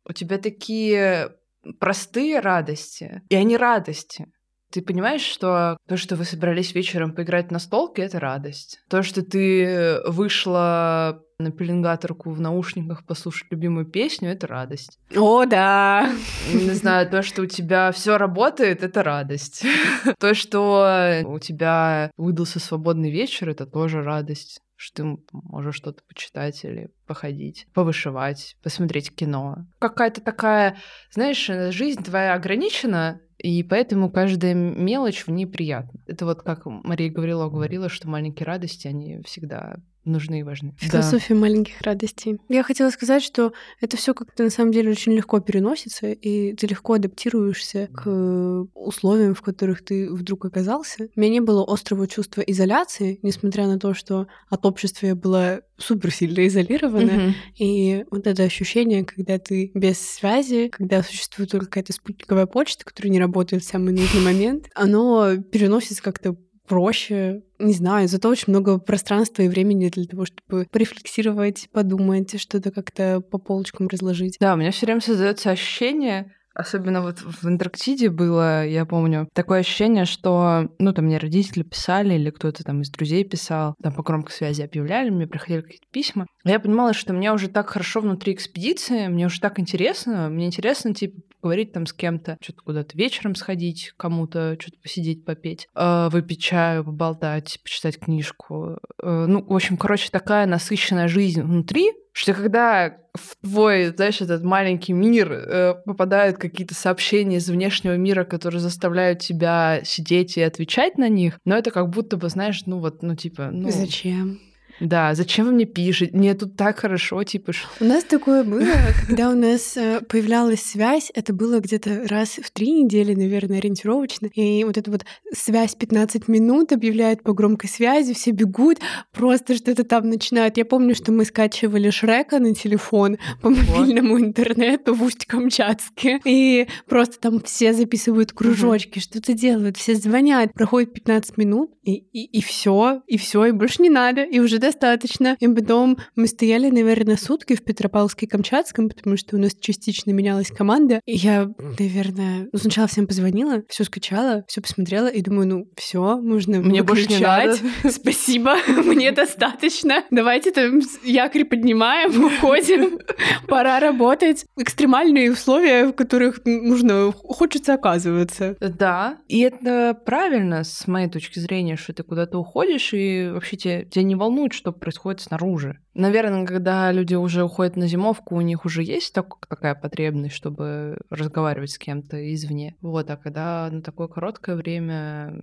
у тебя такие простые радости, и они радости. Ты понимаешь, что то, что вы собрались вечером поиграть на столке, это радость. То, что ты вышла на пеленгаторку в наушниках послушать любимую песню, это радость. О, да. Не знаю, то, что у тебя все работает, это радость. То, что у тебя выдался свободный вечер, это тоже радость что ты можешь что-то почитать или походить, повышивать, посмотреть кино. Какая-то такая, знаешь, жизнь твоя ограничена, и поэтому каждая мелочь в ней приятна. Это вот как Мария говорила, говорила, что маленькие радости, они всегда нужны и важны. Философия да. маленьких радостей. Я хотела сказать, что это все как-то на самом деле очень легко переносится, и ты легко адаптируешься к условиям, в которых ты вдруг оказался. У меня не было острого чувства изоляции, несмотря на то, что от общества я была супер сильно изолирована. Mm-hmm. И вот это ощущение, когда ты без связи, когда существует только какая-то спутниковая почта, которая не работает в самый нужный момент, оно переносится как-то проще. Не знаю, зато очень много пространства и времени для того, чтобы порефлексировать, подумать, что-то как-то по полочкам разложить. Да, у меня все время создается ощущение, Особенно вот в Антарктиде было, я помню, такое ощущение, что, ну, там мне родители писали или кто-то там из друзей писал, там по громкой связи объявляли, мне приходили какие-то письма. Я понимала, что мне уже так хорошо внутри экспедиции, мне уже так интересно, мне интересно, типа, поговорить там с кем-то, что-то куда-то вечером сходить, кому-то что-то посидеть, попеть, э, выпить чаю, поболтать, почитать книжку. Э, ну, в общем, короче, такая насыщенная жизнь внутри, что когда в твой, знаешь, этот маленький мир э, попадают какие-то сообщения из внешнего мира, которые заставляют тебя сидеть и отвечать на них, но это как будто бы, знаешь, ну вот, ну типа... Ну... Зачем? Да, зачем вы мне пишете? Мне тут так хорошо, типа... У нас такое было, когда у нас э, появлялась связь, это было где-то раз в три недели, наверное, ориентировочно, и вот эта вот связь 15 минут объявляют по громкой связи, все бегут, просто что-то там начинают. Я помню, что мы скачивали Шрека на телефон по мобильному интернету в Усть-Камчатске, и просто там все записывают кружочки, что-то делают, все звонят, проходит 15 минут, и, и, и все, и все, и больше не надо, и уже достаточно. И потом мы стояли, наверное, сутки в Петропавловске-Камчатском, потому что у нас частично менялась команда. И я, наверное, ну, сначала всем позвонила, все скачала, все посмотрела и думаю, ну все, можно мне больше не надо. Спасибо, мне достаточно. Давайте там якорь поднимаем, уходим. Пора работать. Экстремальные условия, в которых нужно хочется оказываться. Да, и это правильно с моей точки зрения, что ты куда-то уходишь и вообще тебя, тебя не волнует, что происходит снаружи. Наверное, когда люди уже уходят на зимовку, у них уже есть так, такая потребность, чтобы разговаривать с кем-то извне. Вот, а когда на такое короткое время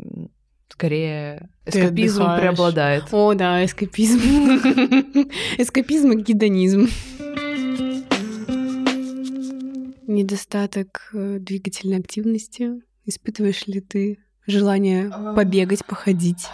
скорее эскапизм преобладает. О, да, эскапизм. Эскапизм и гедонизм. Недостаток э, двигательной активности. Испытываешь ли ты желание побегать, походить?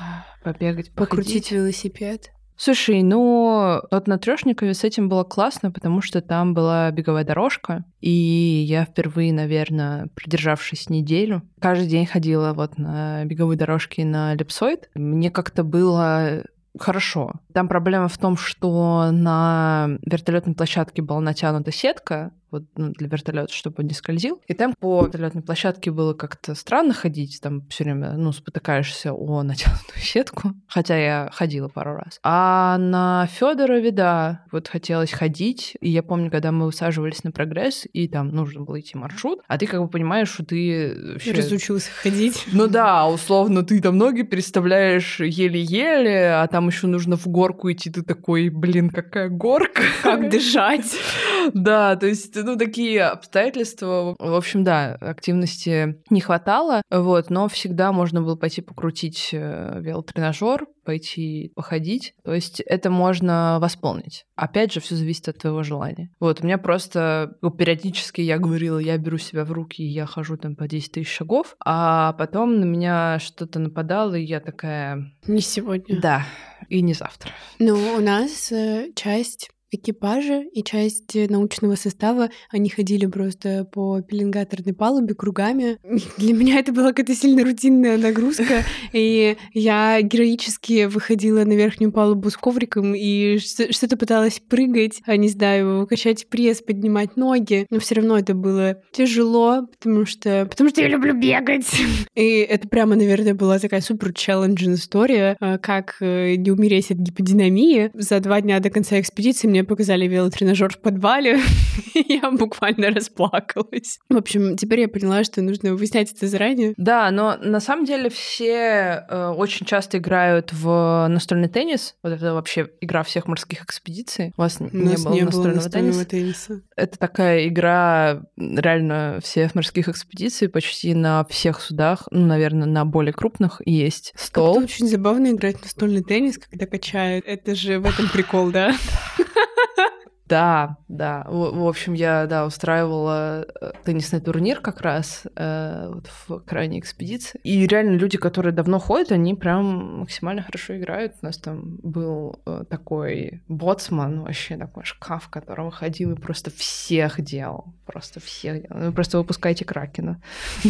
Побегать, покрутить велосипед? Слушай, ну вот на Трешникове с этим было классно, потому что там была беговая дорожка, и я впервые, наверное, продержавшись неделю, каждый день ходила вот на беговой дорожке на Липсоид. Мне как-то было хорошо. Там проблема в том, что на вертолетной площадке была натянута сетка, вот, ну, для вертолета, чтобы он не скользил. И там по вертолетной площадке было как-то странно ходить, там все время, ну, спотыкаешься о натянутую сетку, хотя я ходила пару раз. А на Федорове, да, вот хотелось ходить, и я помню, когда мы усаживались на прогресс, и там нужно было идти маршрут, а ты как бы понимаешь, что ты вообще... Разучился ходить. Ну да, условно, ты там ноги переставляешь еле-еле, а там еще нужно в горку идти, ты такой, блин, какая горка. Как дышать. Да, то есть ну, такие обстоятельства. В общем, да, активности не хватало, вот, но всегда можно было пойти покрутить э, велотренажер, пойти походить. То есть это можно восполнить. Опять же, все зависит от твоего желания. Вот, у меня просто ну, периодически я говорила, я беру себя в руки, и я хожу там по 10 тысяч шагов, а потом на меня что-то нападало, и я такая... Не сегодня. Да, и не завтра. Ну, у нас э, часть экипажа и часть научного состава, они ходили просто по пеленгаторной палубе кругами. Для меня это была какая-то сильно рутинная нагрузка, и я героически выходила на верхнюю палубу с ковриком и что-то пыталась прыгать, а не знаю, качать пресс, поднимать ноги, но все равно это было тяжело, потому что, потому что я люблю бегать. И это прямо, наверное, была такая супер челленджная история, а, как э, не умереть от гиподинамии. За два дня до конца экспедиции мне мне показали велотренажер в подвале, я буквально расплакалась. В общем, теперь я поняла, что нужно выяснять это заранее. Да, но на самом деле все э, очень часто играют в настольный теннис. Вот это вообще игра всех морских экспедиций. У вас У не было не настольного, было настольного тенниса? тенниса. Это такая игра реально всех морских экспедиций почти на всех судах, ну, наверное, на более крупных есть стол. Это очень забавно играть в настольный теннис, когда качают. Это же в этом прикол, да? Да, да. В, в общем, я, да, устраивала э, теннисный турнир как раз э, вот в крайней экспедиции. И реально люди, которые давно ходят, они прям максимально хорошо играют. У нас там был э, такой боцман, вообще такой шкаф, в котором ходил и просто всех делал. Просто всех делал. Вы просто выпускайте Кракена.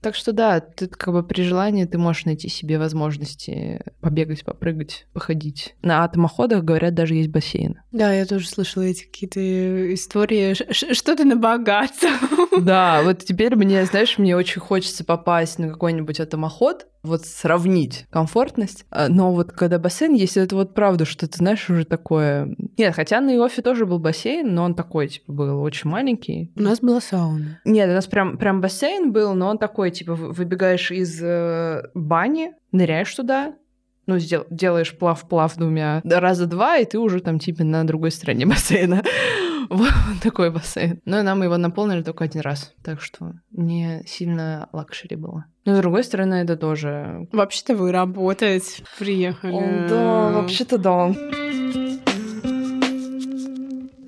Так что да, ты как бы при желании ты можешь найти себе возможности побегать, попрыгать, походить. На атомоходах, говорят, даже есть бассейн. Да, я тоже слышала эти какие-то истории. Что-то на богатство. Да, вот теперь мне, знаешь, мне очень хочется попасть на какой-нибудь атомоход, вот сравнить комфортность. А, но вот когда бассейн есть, это вот правда, что ты знаешь уже такое... Нет, хотя на Иофе тоже был бассейн, но он такой, типа, был очень маленький. У нас была сауна. Нет, у нас прям, прям бассейн был, но он такой, типа, выбегаешь из э, бани, ныряешь туда, ну, сдел- делаешь плав-плав двумя раза два, и ты уже там, типа, на другой стороне бассейна. Вот такой бассейн. Но нам его наполнили только один раз, так что не сильно luxury было. Но с другой стороны, это тоже... Вообще-то вы работаете, приехали. Да, вообще-то да.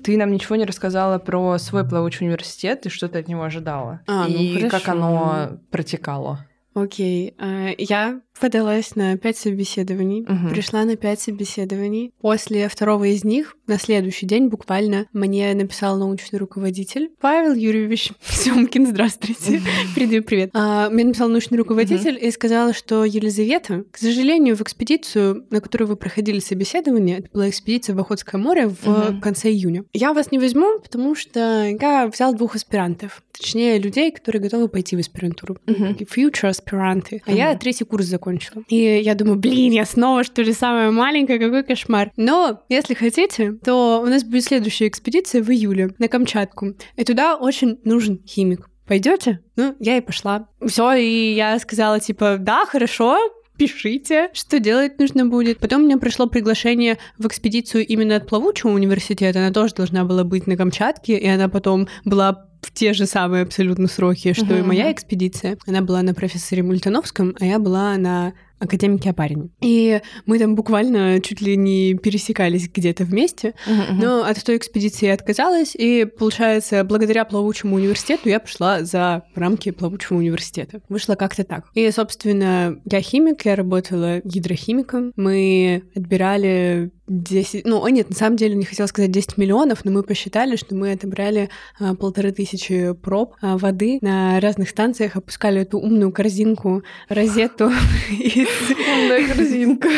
Ты нам ничего не рассказала про свой плавучий университет и что ты от него ожидала. А, ну и как оно протекало. Окей. Okay. Я подалась на пять собеседований, угу. пришла на пять собеседований. После второго из них, на следующий день буквально, мне написал научный руководитель Павел Юрьевич Семкин, здравствуйте, передаю привет. А, мне написал научный руководитель и сказала, что Елизавета, к сожалению, в экспедицию, на которую вы проходили собеседование, это была экспедиция в Охотское море в конце июня, я вас не возьму, потому что я взял двух аспирантов, точнее людей, которые готовы пойти в аспирантуру, future аспиранты, а я третий курс закончила закончила. И я думаю, блин, я снова, что ли, самая маленькая, какой кошмар. Но, если хотите, то у нас будет следующая экспедиция в июле на Камчатку. И туда очень нужен химик. Пойдете? Ну, я и пошла. Все, и я сказала, типа, да, хорошо, пишите, что делать нужно будет. Потом мне пришло приглашение в экспедицию именно от плавучего университета. Она тоже должна была быть на Камчатке, и она потом была в те же самые абсолютно сроки, что и моя экспедиция. Она была на профессоре Мультановском, а я была на академике Апарине. И мы там буквально чуть ли не пересекались где-то вместе, uh-huh. но от той экспедиции я отказалась, и, получается, благодаря плавучему университету я пошла за рамки плавучего университета. Вышло как-то так. И, собственно, я химик, я работала гидрохимиком. Мы отбирали 10, ну, нет, на самом деле не хотела сказать 10 миллионов, но мы посчитали, что мы отобрали а, полторы тысячи проб а, воды на разных станциях, опускали эту умную корзинку, розету. Умная корзинка.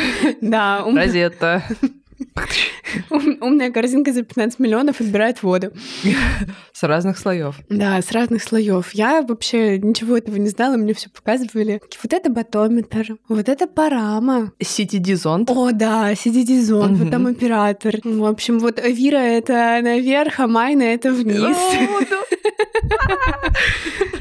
Да. Розетта. Умная корзинка за 15 миллионов отбирает воду. С разных слоев. Да, с разных слоев. Я вообще ничего этого не знала, мне все показывали. Вот это батометр, вот это парама. CTD-зонд. О, да, CTD-зонд, вот там оператор. В общем, вот Вира — это наверх, а Майна — это вниз.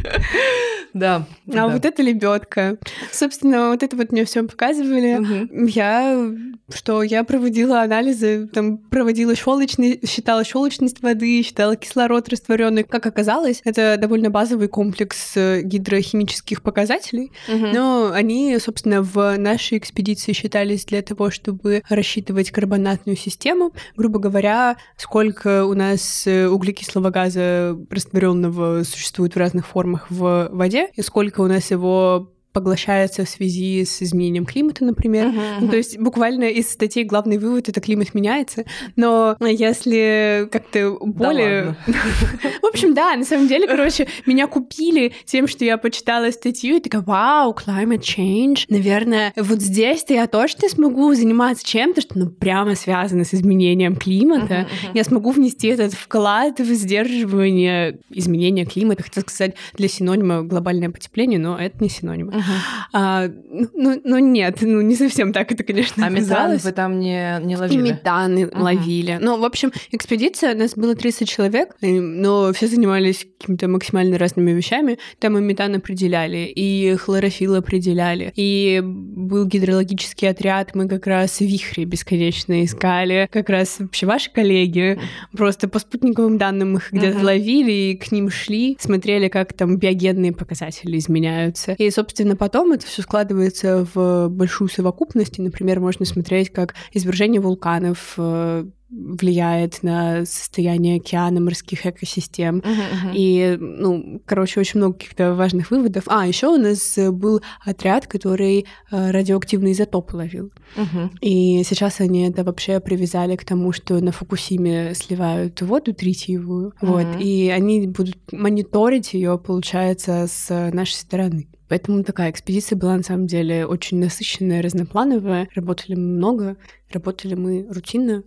Да. А вот это лебедка. Собственно, вот это вот мне все показывали. Я что я проводила анализы, там проводила щелочный, считала щелочность воды, считала кислород растворенный. Как оказалось, это довольно базовый комплекс э, гидрохимических показателей, угу. но они, собственно, в нашей экспедиции считались для того, чтобы рассчитывать карбонатную систему. Грубо говоря, сколько у нас э, углекислого газа растворенного существует в разных формах в воде, и сколько у нас его поглощается в связи с изменением климата, например. Uh-huh, uh-huh. Ну, то есть буквально из статей главный вывод — это климат меняется. Но если как-то более... Да в общем, да, на самом деле, короче, меня купили тем, что я почитала статью и такая, вау, climate change. Наверное, вот здесь-то я точно смогу заниматься чем-то, что ну, прямо связано с изменением климата. Uh-huh, uh-huh. Я смогу внести этот вклад в сдерживание изменения климата. Хотела сказать для синонима глобальное потепление, но это не синоним. Uh-huh. А, ну, ну нет, ну не совсем так это, конечно, А метан вы там не, не ловили? И метан uh-huh. ловили. Ну, в общем, экспедиция, у нас было 30 человек, но все занимались какими-то максимально разными вещами. Там и метан определяли, и хлорофилл определяли, и был гидрологический отряд, мы как раз вихри бесконечно искали. Как раз вообще ваши коллеги просто по спутниковым данным их где-то uh-huh. ловили, и к ним шли, смотрели, как там биогенные показатели изменяются. И, собственно, Соответственно, потом это все складывается в большую совокупность. И, например, можно смотреть, как извержение вулканов э, влияет на состояние океана, морских экосистем. Uh-huh, uh-huh. И, ну, короче, очень много каких-то важных выводов. А, еще у нас был отряд, который э, радиоактивные изотопы ловил. Uh-huh. И сейчас они это вообще привязали к тому, что на Фукусиме сливают воду тритиевую. Uh-huh. Вот, и они будут мониторить ее, получается, с нашей стороны. Поэтому такая экспедиция была на самом деле очень насыщенная, разноплановая. Работали мы много, работали мы рутинно.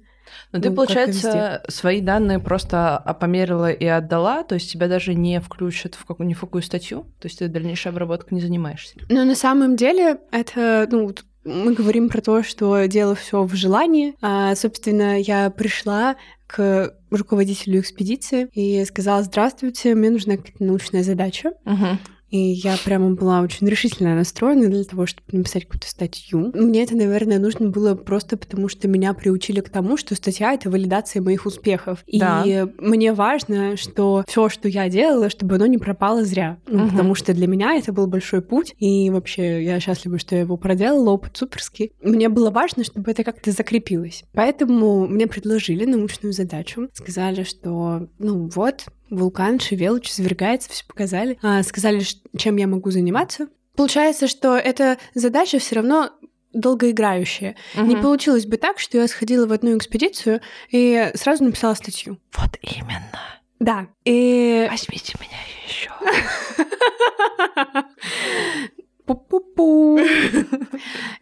Но ну, ты, получается, свои данные просто померила и отдала, то есть тебя даже не включат в какую-нибудь в какую статью, то есть ты дальнейшей обработкой не занимаешься. Ну, на самом деле, это, ну, мы говорим про то, что дело все в желании. А, собственно, я пришла к руководителю экспедиции и сказала, здравствуйте, мне нужна какая-то научная задача. Uh-huh. И я прямо была очень решительно настроена для того, чтобы написать какую-то статью. Мне это, наверное, нужно было просто потому, что меня приучили к тому, что статья — это валидация моих успехов. Да. И мне важно, что все, что я делала, чтобы оно не пропало зря. угу. Потому что для меня это был большой путь. И вообще я счастлива, что я его проделала, опыт суперский. Мне было важно, чтобы это как-то закрепилось. Поэтому мне предложили научную задачу. Сказали, что, ну вот, вулкан Шевелыч извергается, все показали. А, сказали, чем я могу заниматься. Получается, что эта задача все равно долгоиграющая. Угу. Не получилось бы так, что я сходила в одну экспедицию и сразу написала статью. Вот именно. Да. И... Возьмите меня еще. Пу-пу-пу.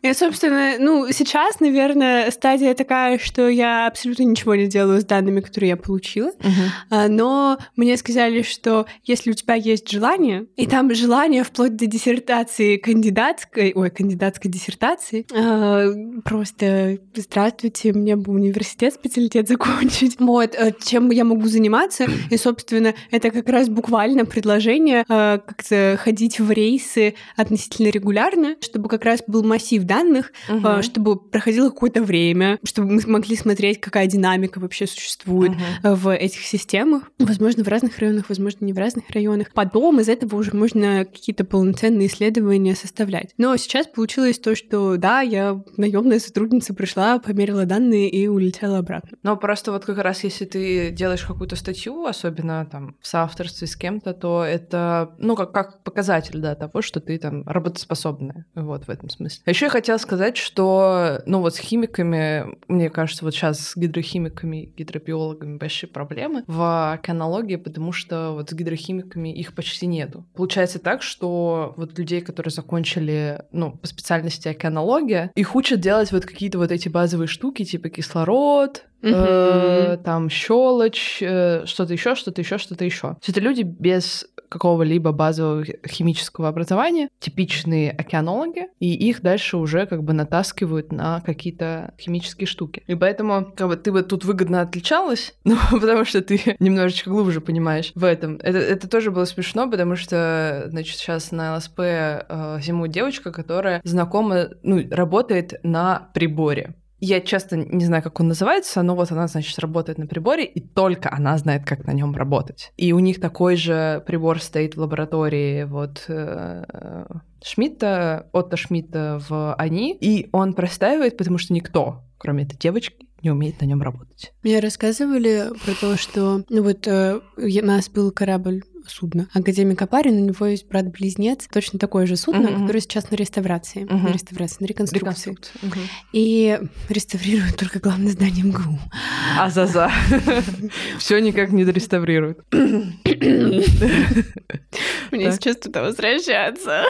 И, собственно, ну, сейчас, наверное, стадия такая, что я абсолютно ничего не делаю с данными, которые я получила. Uh-huh. Но мне сказали, что если у тебя есть желание, и там желание вплоть до диссертации кандидатской, ой, кандидатской диссертации, а, просто здравствуйте, мне бы университет, специалитет закончить. Вот, э, чем я могу заниматься. И, собственно, это как раз буквально предложение а, как-то ходить в рейсы относительно относительно регулярно, чтобы как раз был массив данных, угу. чтобы проходило какое-то время, чтобы мы могли смотреть, какая динамика вообще существует угу. в этих системах. Возможно, в разных районах, возможно, не в разных районах. Потом из этого уже можно какие-то полноценные исследования составлять. Но сейчас получилось то, что да, я наемная сотрудница пришла, померила данные и улетела обратно. Но просто вот как раз если ты делаешь какую-то статью, особенно там в соавторстве с кем-то, то это, ну, как, как показатель, да, того, что ты там работоспособная, вот в этом смысле. А еще я хотела сказать, что, ну, вот с химиками, мне кажется, вот сейчас с гидрохимиками, гидробиологами большие проблемы в океанологии, потому что вот с гидрохимиками их почти нету. Получается так, что вот людей, которые закончили, ну, по специальности океанология, их учат делать вот какие-то вот эти базовые штуки, типа кислород, э, там щелочь, э, что-то еще, что-то еще, что-то еще. Все это люди без какого-либо базового химического образования, типичные океанологи, и их дальше уже как бы натаскивают на какие-то химические штуки. И поэтому как бы ты вот тут выгодно отличалась, ну, потому что ты немножечко глубже понимаешь в этом. Это, это тоже было смешно, потому что, значит, сейчас на ЛСП э, зимует девочка, которая знакома, ну, работает на приборе. Я часто не знаю, как он называется, но вот она, значит, работает на приборе, и только она знает, как на нем работать. И у них такой же прибор стоит в лаборатории вот э, Шмидта, Отто Шмидта в АНИ, и он простаивает, потому что никто, кроме этой девочки, не умеет на нем работать. Мне рассказывали про то, что ну вот э, у нас был корабль судно. Академик Апарин, у него есть брат-близнец, точно такое же судно, mm-hmm. которое сейчас на реставрации, mm-hmm. на реставрации, на реконструкции. Mm-hmm. И реставрируют только главное здание МГУ. А за за. Все никак не дореставрируют. Мне сейчас туда возвращаться.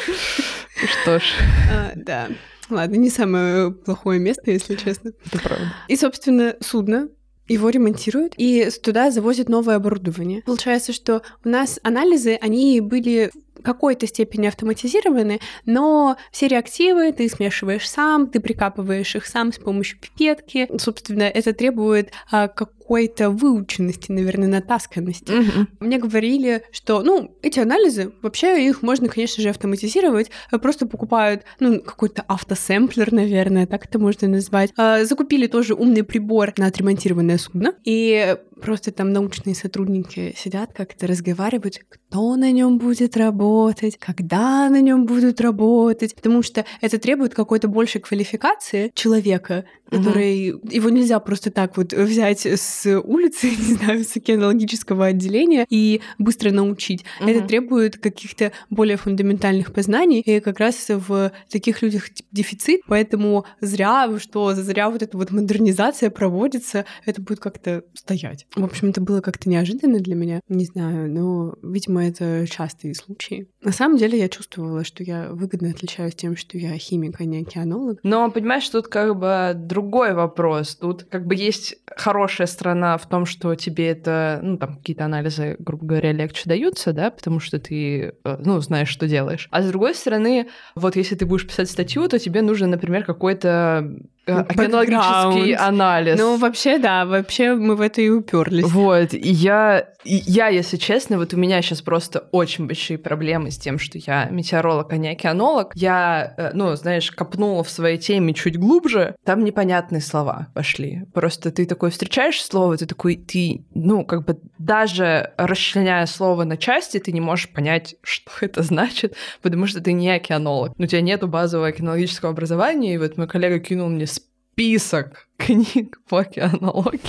Что ж. А, да. Ладно, не самое плохое место, если честно. Это правда. И, собственно, судно его ремонтируют и туда завозят новое оборудование. Получается, что у нас анализы, они были какой-то степени автоматизированы, но все реактивы ты смешиваешь сам, ты прикапываешь их сам с помощью пипетки. Собственно, это требует а, какой-то выученности, наверное, натасканности. Угу. Мне говорили, что, ну, эти анализы, вообще их можно, конечно же, автоматизировать. Просто покупают, ну, какой-то автосэмплер, наверное, так это можно назвать. А, закупили тоже умный прибор на отремонтированное судно, и просто там научные сотрудники сидят, как-то разговаривают, кто на нем будет работать, когда на нем будут работать, потому что это требует какой-то большей квалификации человека, который угу. его нельзя просто так вот взять с улицы, не знаю, с океанологического отделения и быстро научить. Угу. Это требует каких-то более фундаментальных познаний, и как раз в таких людях дефицит, поэтому зря, что зря вот эта вот модернизация проводится, это будет как-то стоять. В общем, это было как-то неожиданно для меня, не знаю, но, видимо, это частые случаи. На самом деле я чувствовала, что я выгодно отличаюсь тем, что я химик, а не океанолог. Но, понимаешь, тут как бы другой вопрос. Тут как бы есть хорошая сторона в том, что тебе это, ну, там, какие-то анализы, грубо говоря, легче даются, да, потому что ты, э, ну, знаешь, что делаешь. А с другой стороны, вот если ты будешь писать статью, то тебе нужен, например, какой-то океанологический анализ. Ну, вообще, да, вообще мы в это и уперлись. Вот, и я, и я, если честно, вот у меня сейчас просто очень большие проблемы с тем, что я метеоролог, а не океанолог. Я, э, ну, знаешь, копнула в своей теме чуть глубже, там непонятные слова пошли. Просто ты такой встречаешь слово, ты такой, ты, ну, как бы даже расчленяя слово на части, ты не можешь понять, что это значит, потому что ты не океанолог. У тебя нету базового океанологического образования, и вот мой коллега кинул мне список книг по океанологии.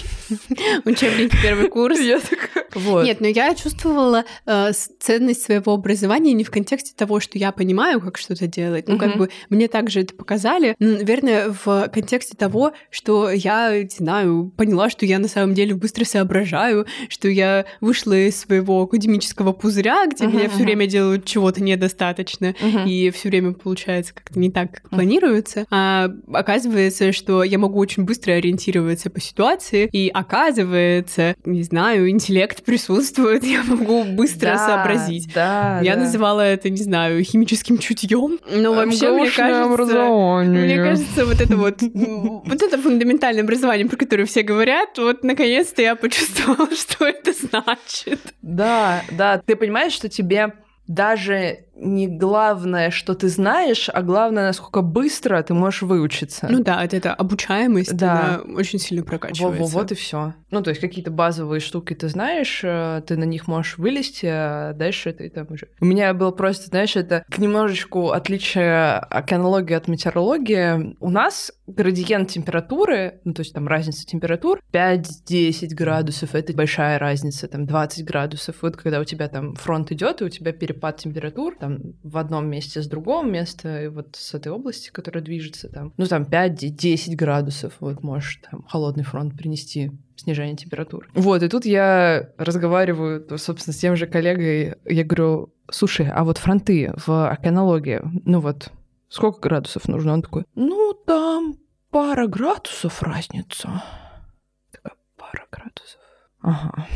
Учебник первый курс. Я такая... Вот. Нет, но я чувствовала э, ценность своего образования не в контексте того, что я понимаю, как что-то делать. Ну, как бы мне также это показали. Ну, наверное, в контексте того, что я, не знаю, поняла, что я на самом деле быстро соображаю, что я вышла из своего академического пузыря, где меня все время делают чего-то недостаточно, и все время получается как-то не так, как планируется. А оказывается, что я могу очень быстро быстро ориентироваться по ситуации, и оказывается, не знаю, интеллект присутствует, я могу быстро да, сообразить. Да, я да. называла это, не знаю, химическим чутьем, но вообще мне кажется, мне кажется, вот это вот, вот это фундаментальное образование, про которое все говорят, вот наконец-то я почувствовала, что это значит. Да, да, ты понимаешь, что тебе даже не главное, что ты знаешь, а главное, насколько быстро ты можешь выучиться. Ну да, это, это обучаемость, да. она очень сильно прокачивается. Во, во, вот и все. Ну, то есть какие-то базовые штуки ты знаешь, э, ты на них можешь вылезти, а дальше ты там уже... У меня было просто, знаешь, это немножечко отличие океанологии от метеорологии. У нас градиент температуры, ну, то есть там разница температур, 5-10 градусов, это большая разница, там 20 градусов. Вот когда у тебя там фронт идет, и у тебя перепад температур, там в одном месте с другого места, и вот с этой области, которая движется там, ну там 5-10 градусов, вот можешь там холодный фронт принести снижение температуры. Вот, и тут я разговариваю, собственно, с тем же коллегой, я говорю, слушай, а вот фронты в океанологии, ну вот, сколько градусов нужно? Он такой, ну, там пара градусов разница. Такая, пара градусов. Ага.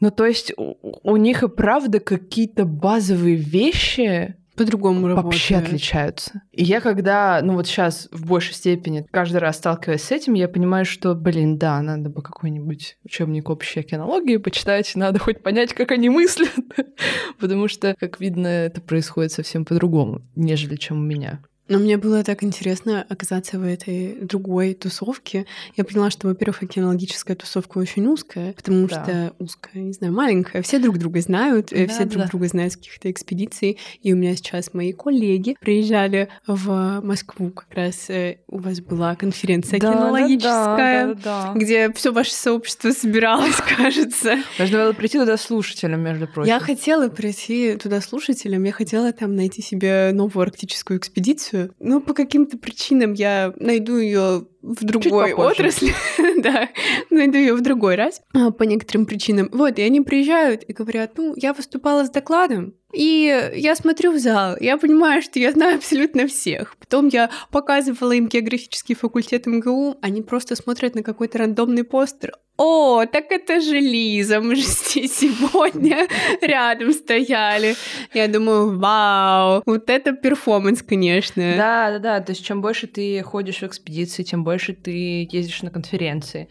Ну, то есть у, у них и правда какие-то базовые вещи по-другому работает. Вообще отличаются. И я когда, ну вот сейчас в большей степени каждый раз сталкиваясь с этим, я понимаю, что, блин, да, надо бы какой-нибудь учебник общей океанологии почитать, надо хоть понять, как они мыслят, потому что, как видно, это происходит совсем по-другому, нежели чем у меня. Но мне было так интересно оказаться в этой другой тусовке. Я поняла, что, во-первых, океанологическая тусовка очень узкая, потому да. что узкая, не знаю, маленькая. Все друг друга знают, э, да, все да. друг друга знают с каких-то экспедиций. И у меня сейчас мои коллеги приезжали в Москву. Как раз э, у вас была конференция да, океанологическая, да, да, да, да. где все ваше сообщество собиралось, кажется. Нужно было прийти туда слушателем, между прочим. Я хотела прийти туда слушателем, я хотела там найти себе новую арктическую экспедицию, ну, по каким-то причинам я найду ее в другой отрасли, да, найду ее в другой раз а, по некоторым причинам. Вот, и они приезжают и говорят, ну, я выступала с докладом, и я смотрю в зал, я понимаю, что я знаю абсолютно всех. Потом я показывала им географический факультет МГУ, они просто смотрят на какой-то рандомный постер. О, так это же Лиза, мы же здесь сегодня рядом стояли. Я думаю, вау, вот это перформанс, конечно. Да, да, да, то есть чем больше ты ходишь в экспедиции, тем больше ты ездишь на конференции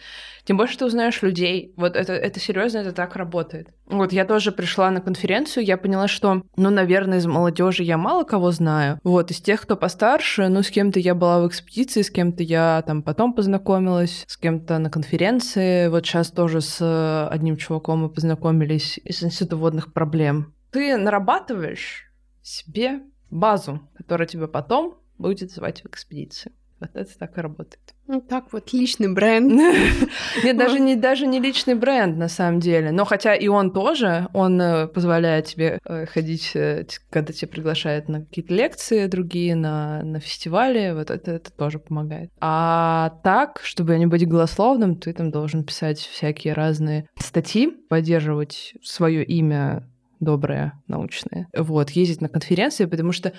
тем больше ты узнаешь людей. Вот это, это серьезно, это так работает. Вот я тоже пришла на конференцию, я поняла, что, ну, наверное, из молодежи я мало кого знаю. Вот, из тех, кто постарше, ну, с кем-то я была в экспедиции, с кем-то я там потом познакомилась, с кем-то на конференции. Вот сейчас тоже с одним чуваком мы познакомились из Института водных проблем. Ты нарабатываешь себе базу, которая тебя потом будет звать в экспедиции. Вот это так и работает. Ну, так вот, личный бренд. Нет, даже не, даже не личный бренд, на самом деле. Но хотя и он тоже, он э, позволяет тебе э, ходить, э, когда тебя приглашают на какие-то лекции другие, на, на фестивали, вот это, это тоже помогает. А так, чтобы не быть голословным, ты там должен писать всякие разные статьи, поддерживать свое имя доброе, научное. Вот, ездить на конференции, потому что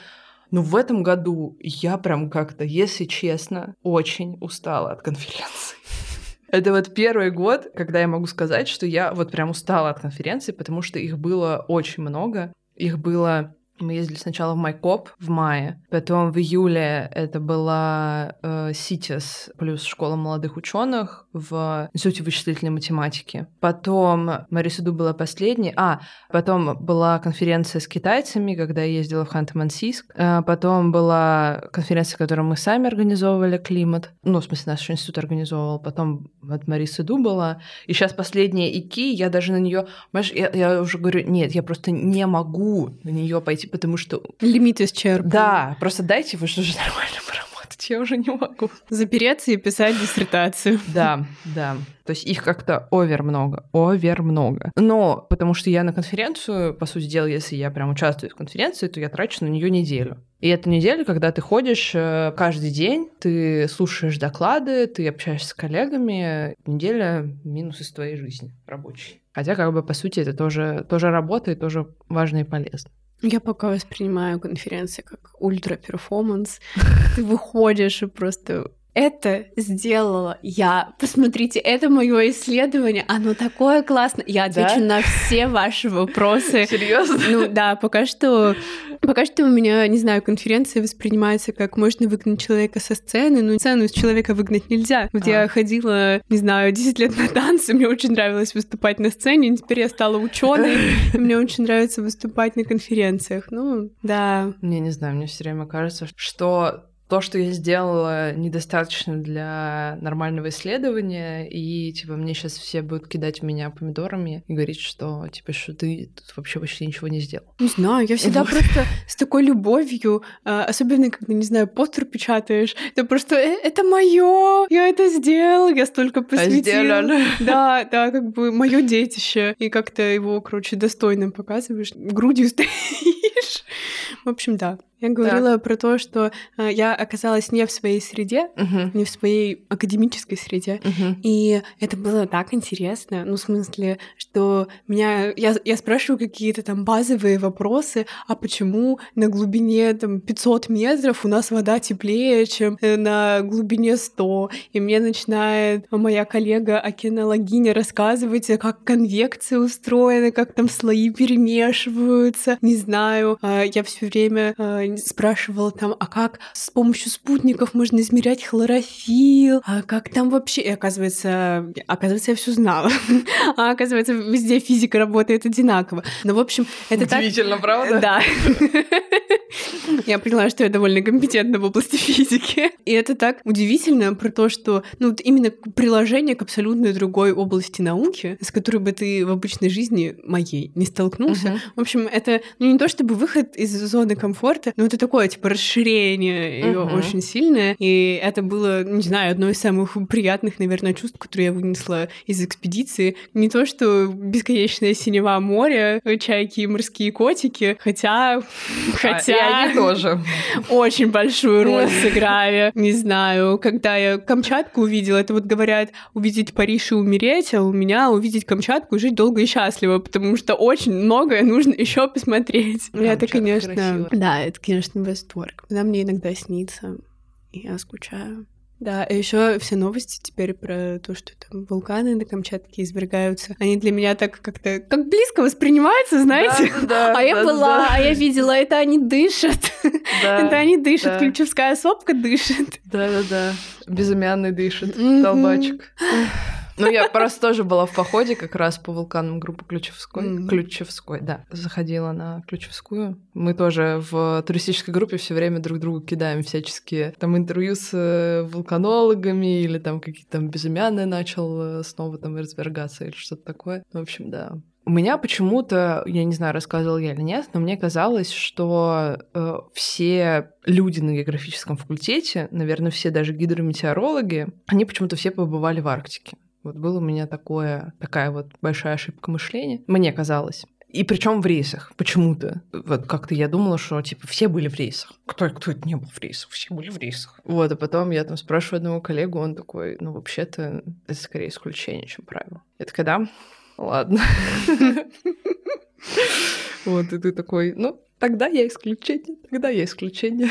но в этом году я прям как-то, если честно, очень устала от конференции. Это вот первый год, когда я могу сказать, что я вот прям устала от конференции, потому что их было очень много. Их было мы ездили сначала в Майкоп в мае, потом в июле это была э, плюс Школа молодых ученых в Институте вычислительной математики. Потом Марисуду была последней. А, потом была конференция с китайцами, когда я ездила в Ханты-Мансийск. А, потом была конференция, которую мы сами организовывали, климат. Ну, в смысле, наш институт организовывал. Потом от Марисуду была. И сейчас последняя ИКИ, я даже на нее, понимаешь, я, я уже говорю, нет, я просто не могу на нее пойти, потому что... Лимит исчерпан. Да, просто дайте вы что же нормально поработать, я уже не могу. Запереться и писать диссертацию. Да, да. То есть их как-то овер много, овер много. Но потому что я на конференцию, по сути дела, если я прям участвую в конференции, то я трачу на нее неделю. И эту неделю, когда ты ходишь э, каждый день, ты слушаешь доклады, ты общаешься с коллегами, неделя минус из твоей жизни рабочей. Хотя, как бы, по сути, это тоже, тоже работа и тоже важно и полезно. Я пока воспринимаю конференции как ультра-перформанс. Ты выходишь и просто это сделала я. Посмотрите, это мое исследование. Оно такое классное. Я отвечу да? на все ваши вопросы. Серьезно? Ну да, пока что Пока что у меня, не знаю, конференция воспринимается как можно выгнать человека со сцены, но сцену из человека выгнать нельзя. Вот а. я ходила, не знаю, 10 лет на танцы, мне очень нравилось выступать на сцене, теперь я стала ученой, мне очень нравится выступать на конференциях. Ну, да. Мне не знаю, мне все время кажется, что то, что я сделала, недостаточно для нормального исследования, и, типа, мне сейчас все будут кидать меня помидорами и говорить, что, типа, что ты тут вообще почти ничего не сделал. Не знаю, я всегда вот. просто с такой любовью, а, особенно, когда, не знаю, постер печатаешь, это просто, «Э, это мое, я это сделал, я столько. А да, да, как бы мое детище, и как-то его, короче, достойно показываешь, грудью стоишь. В общем, да. Я говорила так. про то, что э, я оказалась не в своей среде, uh-huh. не в своей академической среде, uh-huh. и это было так интересно. Ну, в смысле, что меня я, я спрашиваю какие-то там базовые вопросы, а почему на глубине там 500 метров у нас вода теплее, чем э, на глубине 100, и мне начинает моя коллега океанологиня рассказывать, как конвекция устроена, как там слои перемешиваются, не знаю. А я все время э, спрашивала там, а как с помощью спутников можно измерять хлорофилл, а как там вообще... И оказывается, оказывается, я все знала. а оказывается, везде физика работает одинаково. Ну, в общем, это Удивительно, так... правда? Да. Я поняла, что я довольно компетентна в области физики. И это так удивительно про то, что ну, именно приложение к абсолютно другой области науки, с которой бы ты в обычной жизни моей не столкнулся. Uh-huh. В общем, это ну, не то чтобы выход из зоны комфорта, но это такое, типа, расширение ее uh-huh. очень сильное. И это было, не знаю, одно из самых приятных, наверное, чувств, которые я вынесла из экспедиции. Не то, что бесконечное синева моря, чайки и морские котики, хотя... хотя... И тоже. Очень большую роль сыграли. Не знаю, когда я Камчатку увидела, это вот говорят, увидеть Париж и умереть, а у меня увидеть Камчатку и жить долго и счастливо, потому что очень многое нужно еще посмотреть. это, конечно, красиво. да, это, конечно, восторг. Когда мне иногда снится, я скучаю. Да, и еще все новости теперь про то, что там вулканы на Камчатке извергаются. Они для меня так как-то как близко воспринимаются, знаете? Да, да, а я да, была, да. а я видела, это они дышат. Да, это они дышат, да. ключевская сопка дышит. Да-да-да, безымянный дышит, толбачек. Ну, я просто тоже была в походе как раз по вулканам группы Ключевской. Mm-hmm. Ключевской, да. Заходила на Ключевскую. Мы тоже в туристической группе все время друг другу кидаем всяческие там интервью с э, вулканологами или там какие-то там безымянные начал э, снова там развергаться или что-то такое. В общем, да. У меня почему-то, я не знаю, рассказывал я или нет, но мне казалось, что э, все люди на географическом факультете, наверное, все даже гидрометеорологи, они почему-то все побывали в Арктике. Вот было у меня такое, такая вот большая ошибка мышления. Мне казалось. И причем в рейсах, почему-то. Вот как-то я думала, что типа все были в рейсах. Кто, кто это не был в рейсах? Все были в рейсах. Вот, а потом я там спрашиваю одного коллегу, он такой, ну вообще-то это скорее исключение, чем правило. Я такая, да, ладно. Вот, и ты такой, ну, тогда я исключение, тогда я исключение.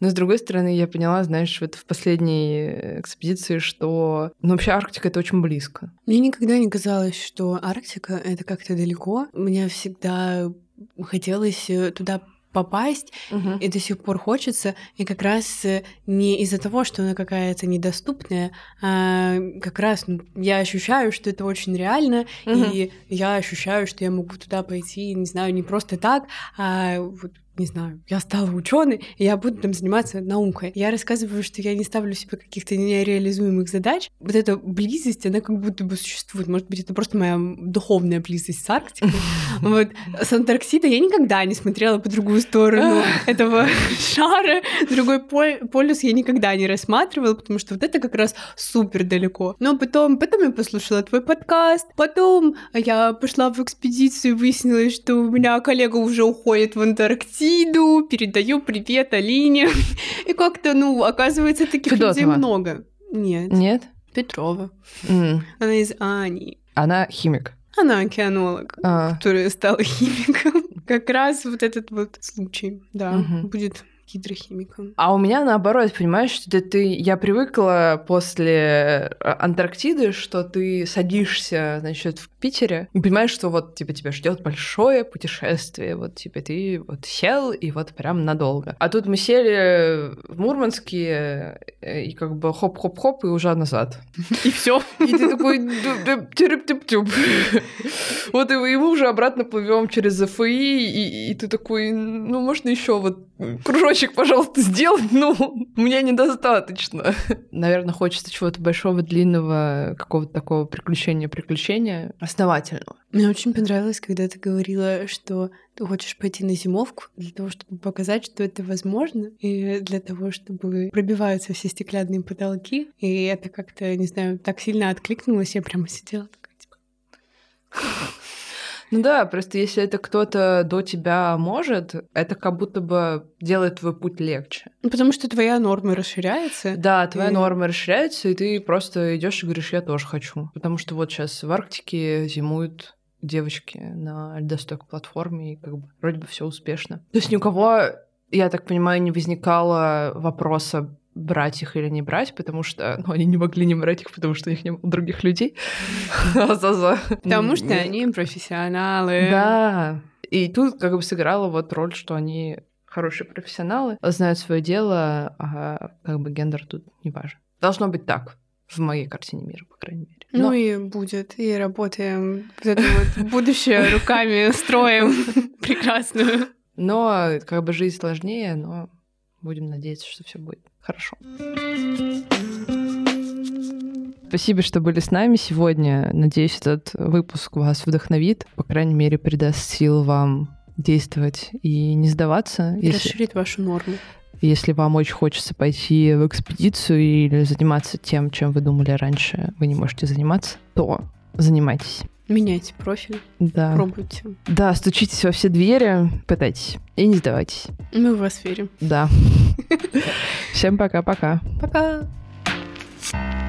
Но с другой стороны, я поняла, знаешь, вот в последней экспедиции, что ну, вообще Арктика — это очень близко. Мне никогда не казалось, что Арктика — это как-то далеко. Мне всегда хотелось э, туда попасть, угу. и до сих пор хочется, и как раз э, не из-за того, что она какая-то недоступная, а как раз ну, я ощущаю, что это очень реально, угу. и я ощущаю, что я могу туда пойти, не знаю, не просто так, а вот не знаю, я стала ученой, и я буду там заниматься наукой. Я рассказываю, что я не ставлю себе каких-то нереализуемых задач. Вот эта близость, она как будто бы существует. Может быть, это просто моя духовная близость с Арктикой. Вот. С Антарктидой я никогда не смотрела по другую сторону этого шара. Другой полюс я никогда не рассматривала, потому что вот это как раз супер далеко. Но потом, потом я послушала твой подкаст, потом я пошла в экспедицию и выяснилось, что у меня коллега уже уходит в Антарктиду, Сиду, передаю привет Алине. И как-то, ну, оказывается, таких Федотова. людей много. Нет. Нет? Петрова. Mm. Она из Ани. Она химик. Она океанолог, а. который стал химиком. Как раз вот этот вот случай, да, угу. будет гидрохимиком. А у меня наоборот, понимаешь, что ты, я привыкла после э, Антарктиды, что ты садишься, значит, в Питере и понимаешь, что вот типа тебя ждет большое путешествие, вот типа ты вот сел и вот прям надолго. А тут мы сели в Мурманске э, и как бы хоп-хоп-хоп и уже назад. И все. И ты такой тюрюп-тюп-тюп. Вот и мы уже обратно плывем через ФИ, и ты такой, ну можно еще вот кружочек, пожалуйста, сделать, ну, мне недостаточно. Наверное, хочется чего-то большого, длинного, какого-то такого приключения-приключения основательного. Мне очень понравилось, когда ты говорила, что ты хочешь пойти на зимовку для того, чтобы показать, что это возможно, и для того, чтобы пробиваются все стеклянные потолки. И это как-то, не знаю, так сильно откликнулось, я прямо сидела такая, типа... Ну да, просто если это кто-то до тебя может, это как будто бы делает твой путь легче. Ну, потому что твоя норма расширяется. Да, твоя и... норма расширяется, и ты просто идешь и говоришь, я тоже хочу. Потому что вот сейчас в Арктике зимуют девочки на льдостойкой платформе, и как бы вроде бы все успешно. То есть ни у кого, я так понимаю, не возникало вопроса, брать их или не брать, потому что ну, они не могли не брать их, потому что у них не было других людей. Потому что они профессионалы. Да. И тут как бы сыграла вот роль, что они хорошие профессионалы, знают свое дело, а как бы гендер тут не важен. Должно быть так в моей картине мира, по крайней мере. Ну Но... Ну и будет, и работаем вот это вот будущее руками строим прекрасную. Но как бы жизнь сложнее, но будем надеяться, что все будет хорошо. Спасибо, что были с нами сегодня. Надеюсь, этот выпуск вас вдохновит, по крайней мере, придаст сил вам действовать и не сдаваться. И если... Расширит вашу норму. Если вам очень хочется пойти в экспедицию или заниматься тем, чем вы думали раньше, вы не можете заниматься, то занимайтесь. Меняйте профиль. Да. Пробуйте. Да, стучитесь во все двери, пытайтесь. И не сдавайтесь. Мы в вас верим. Да. Всем пока-пока. Пока. -пока. пока.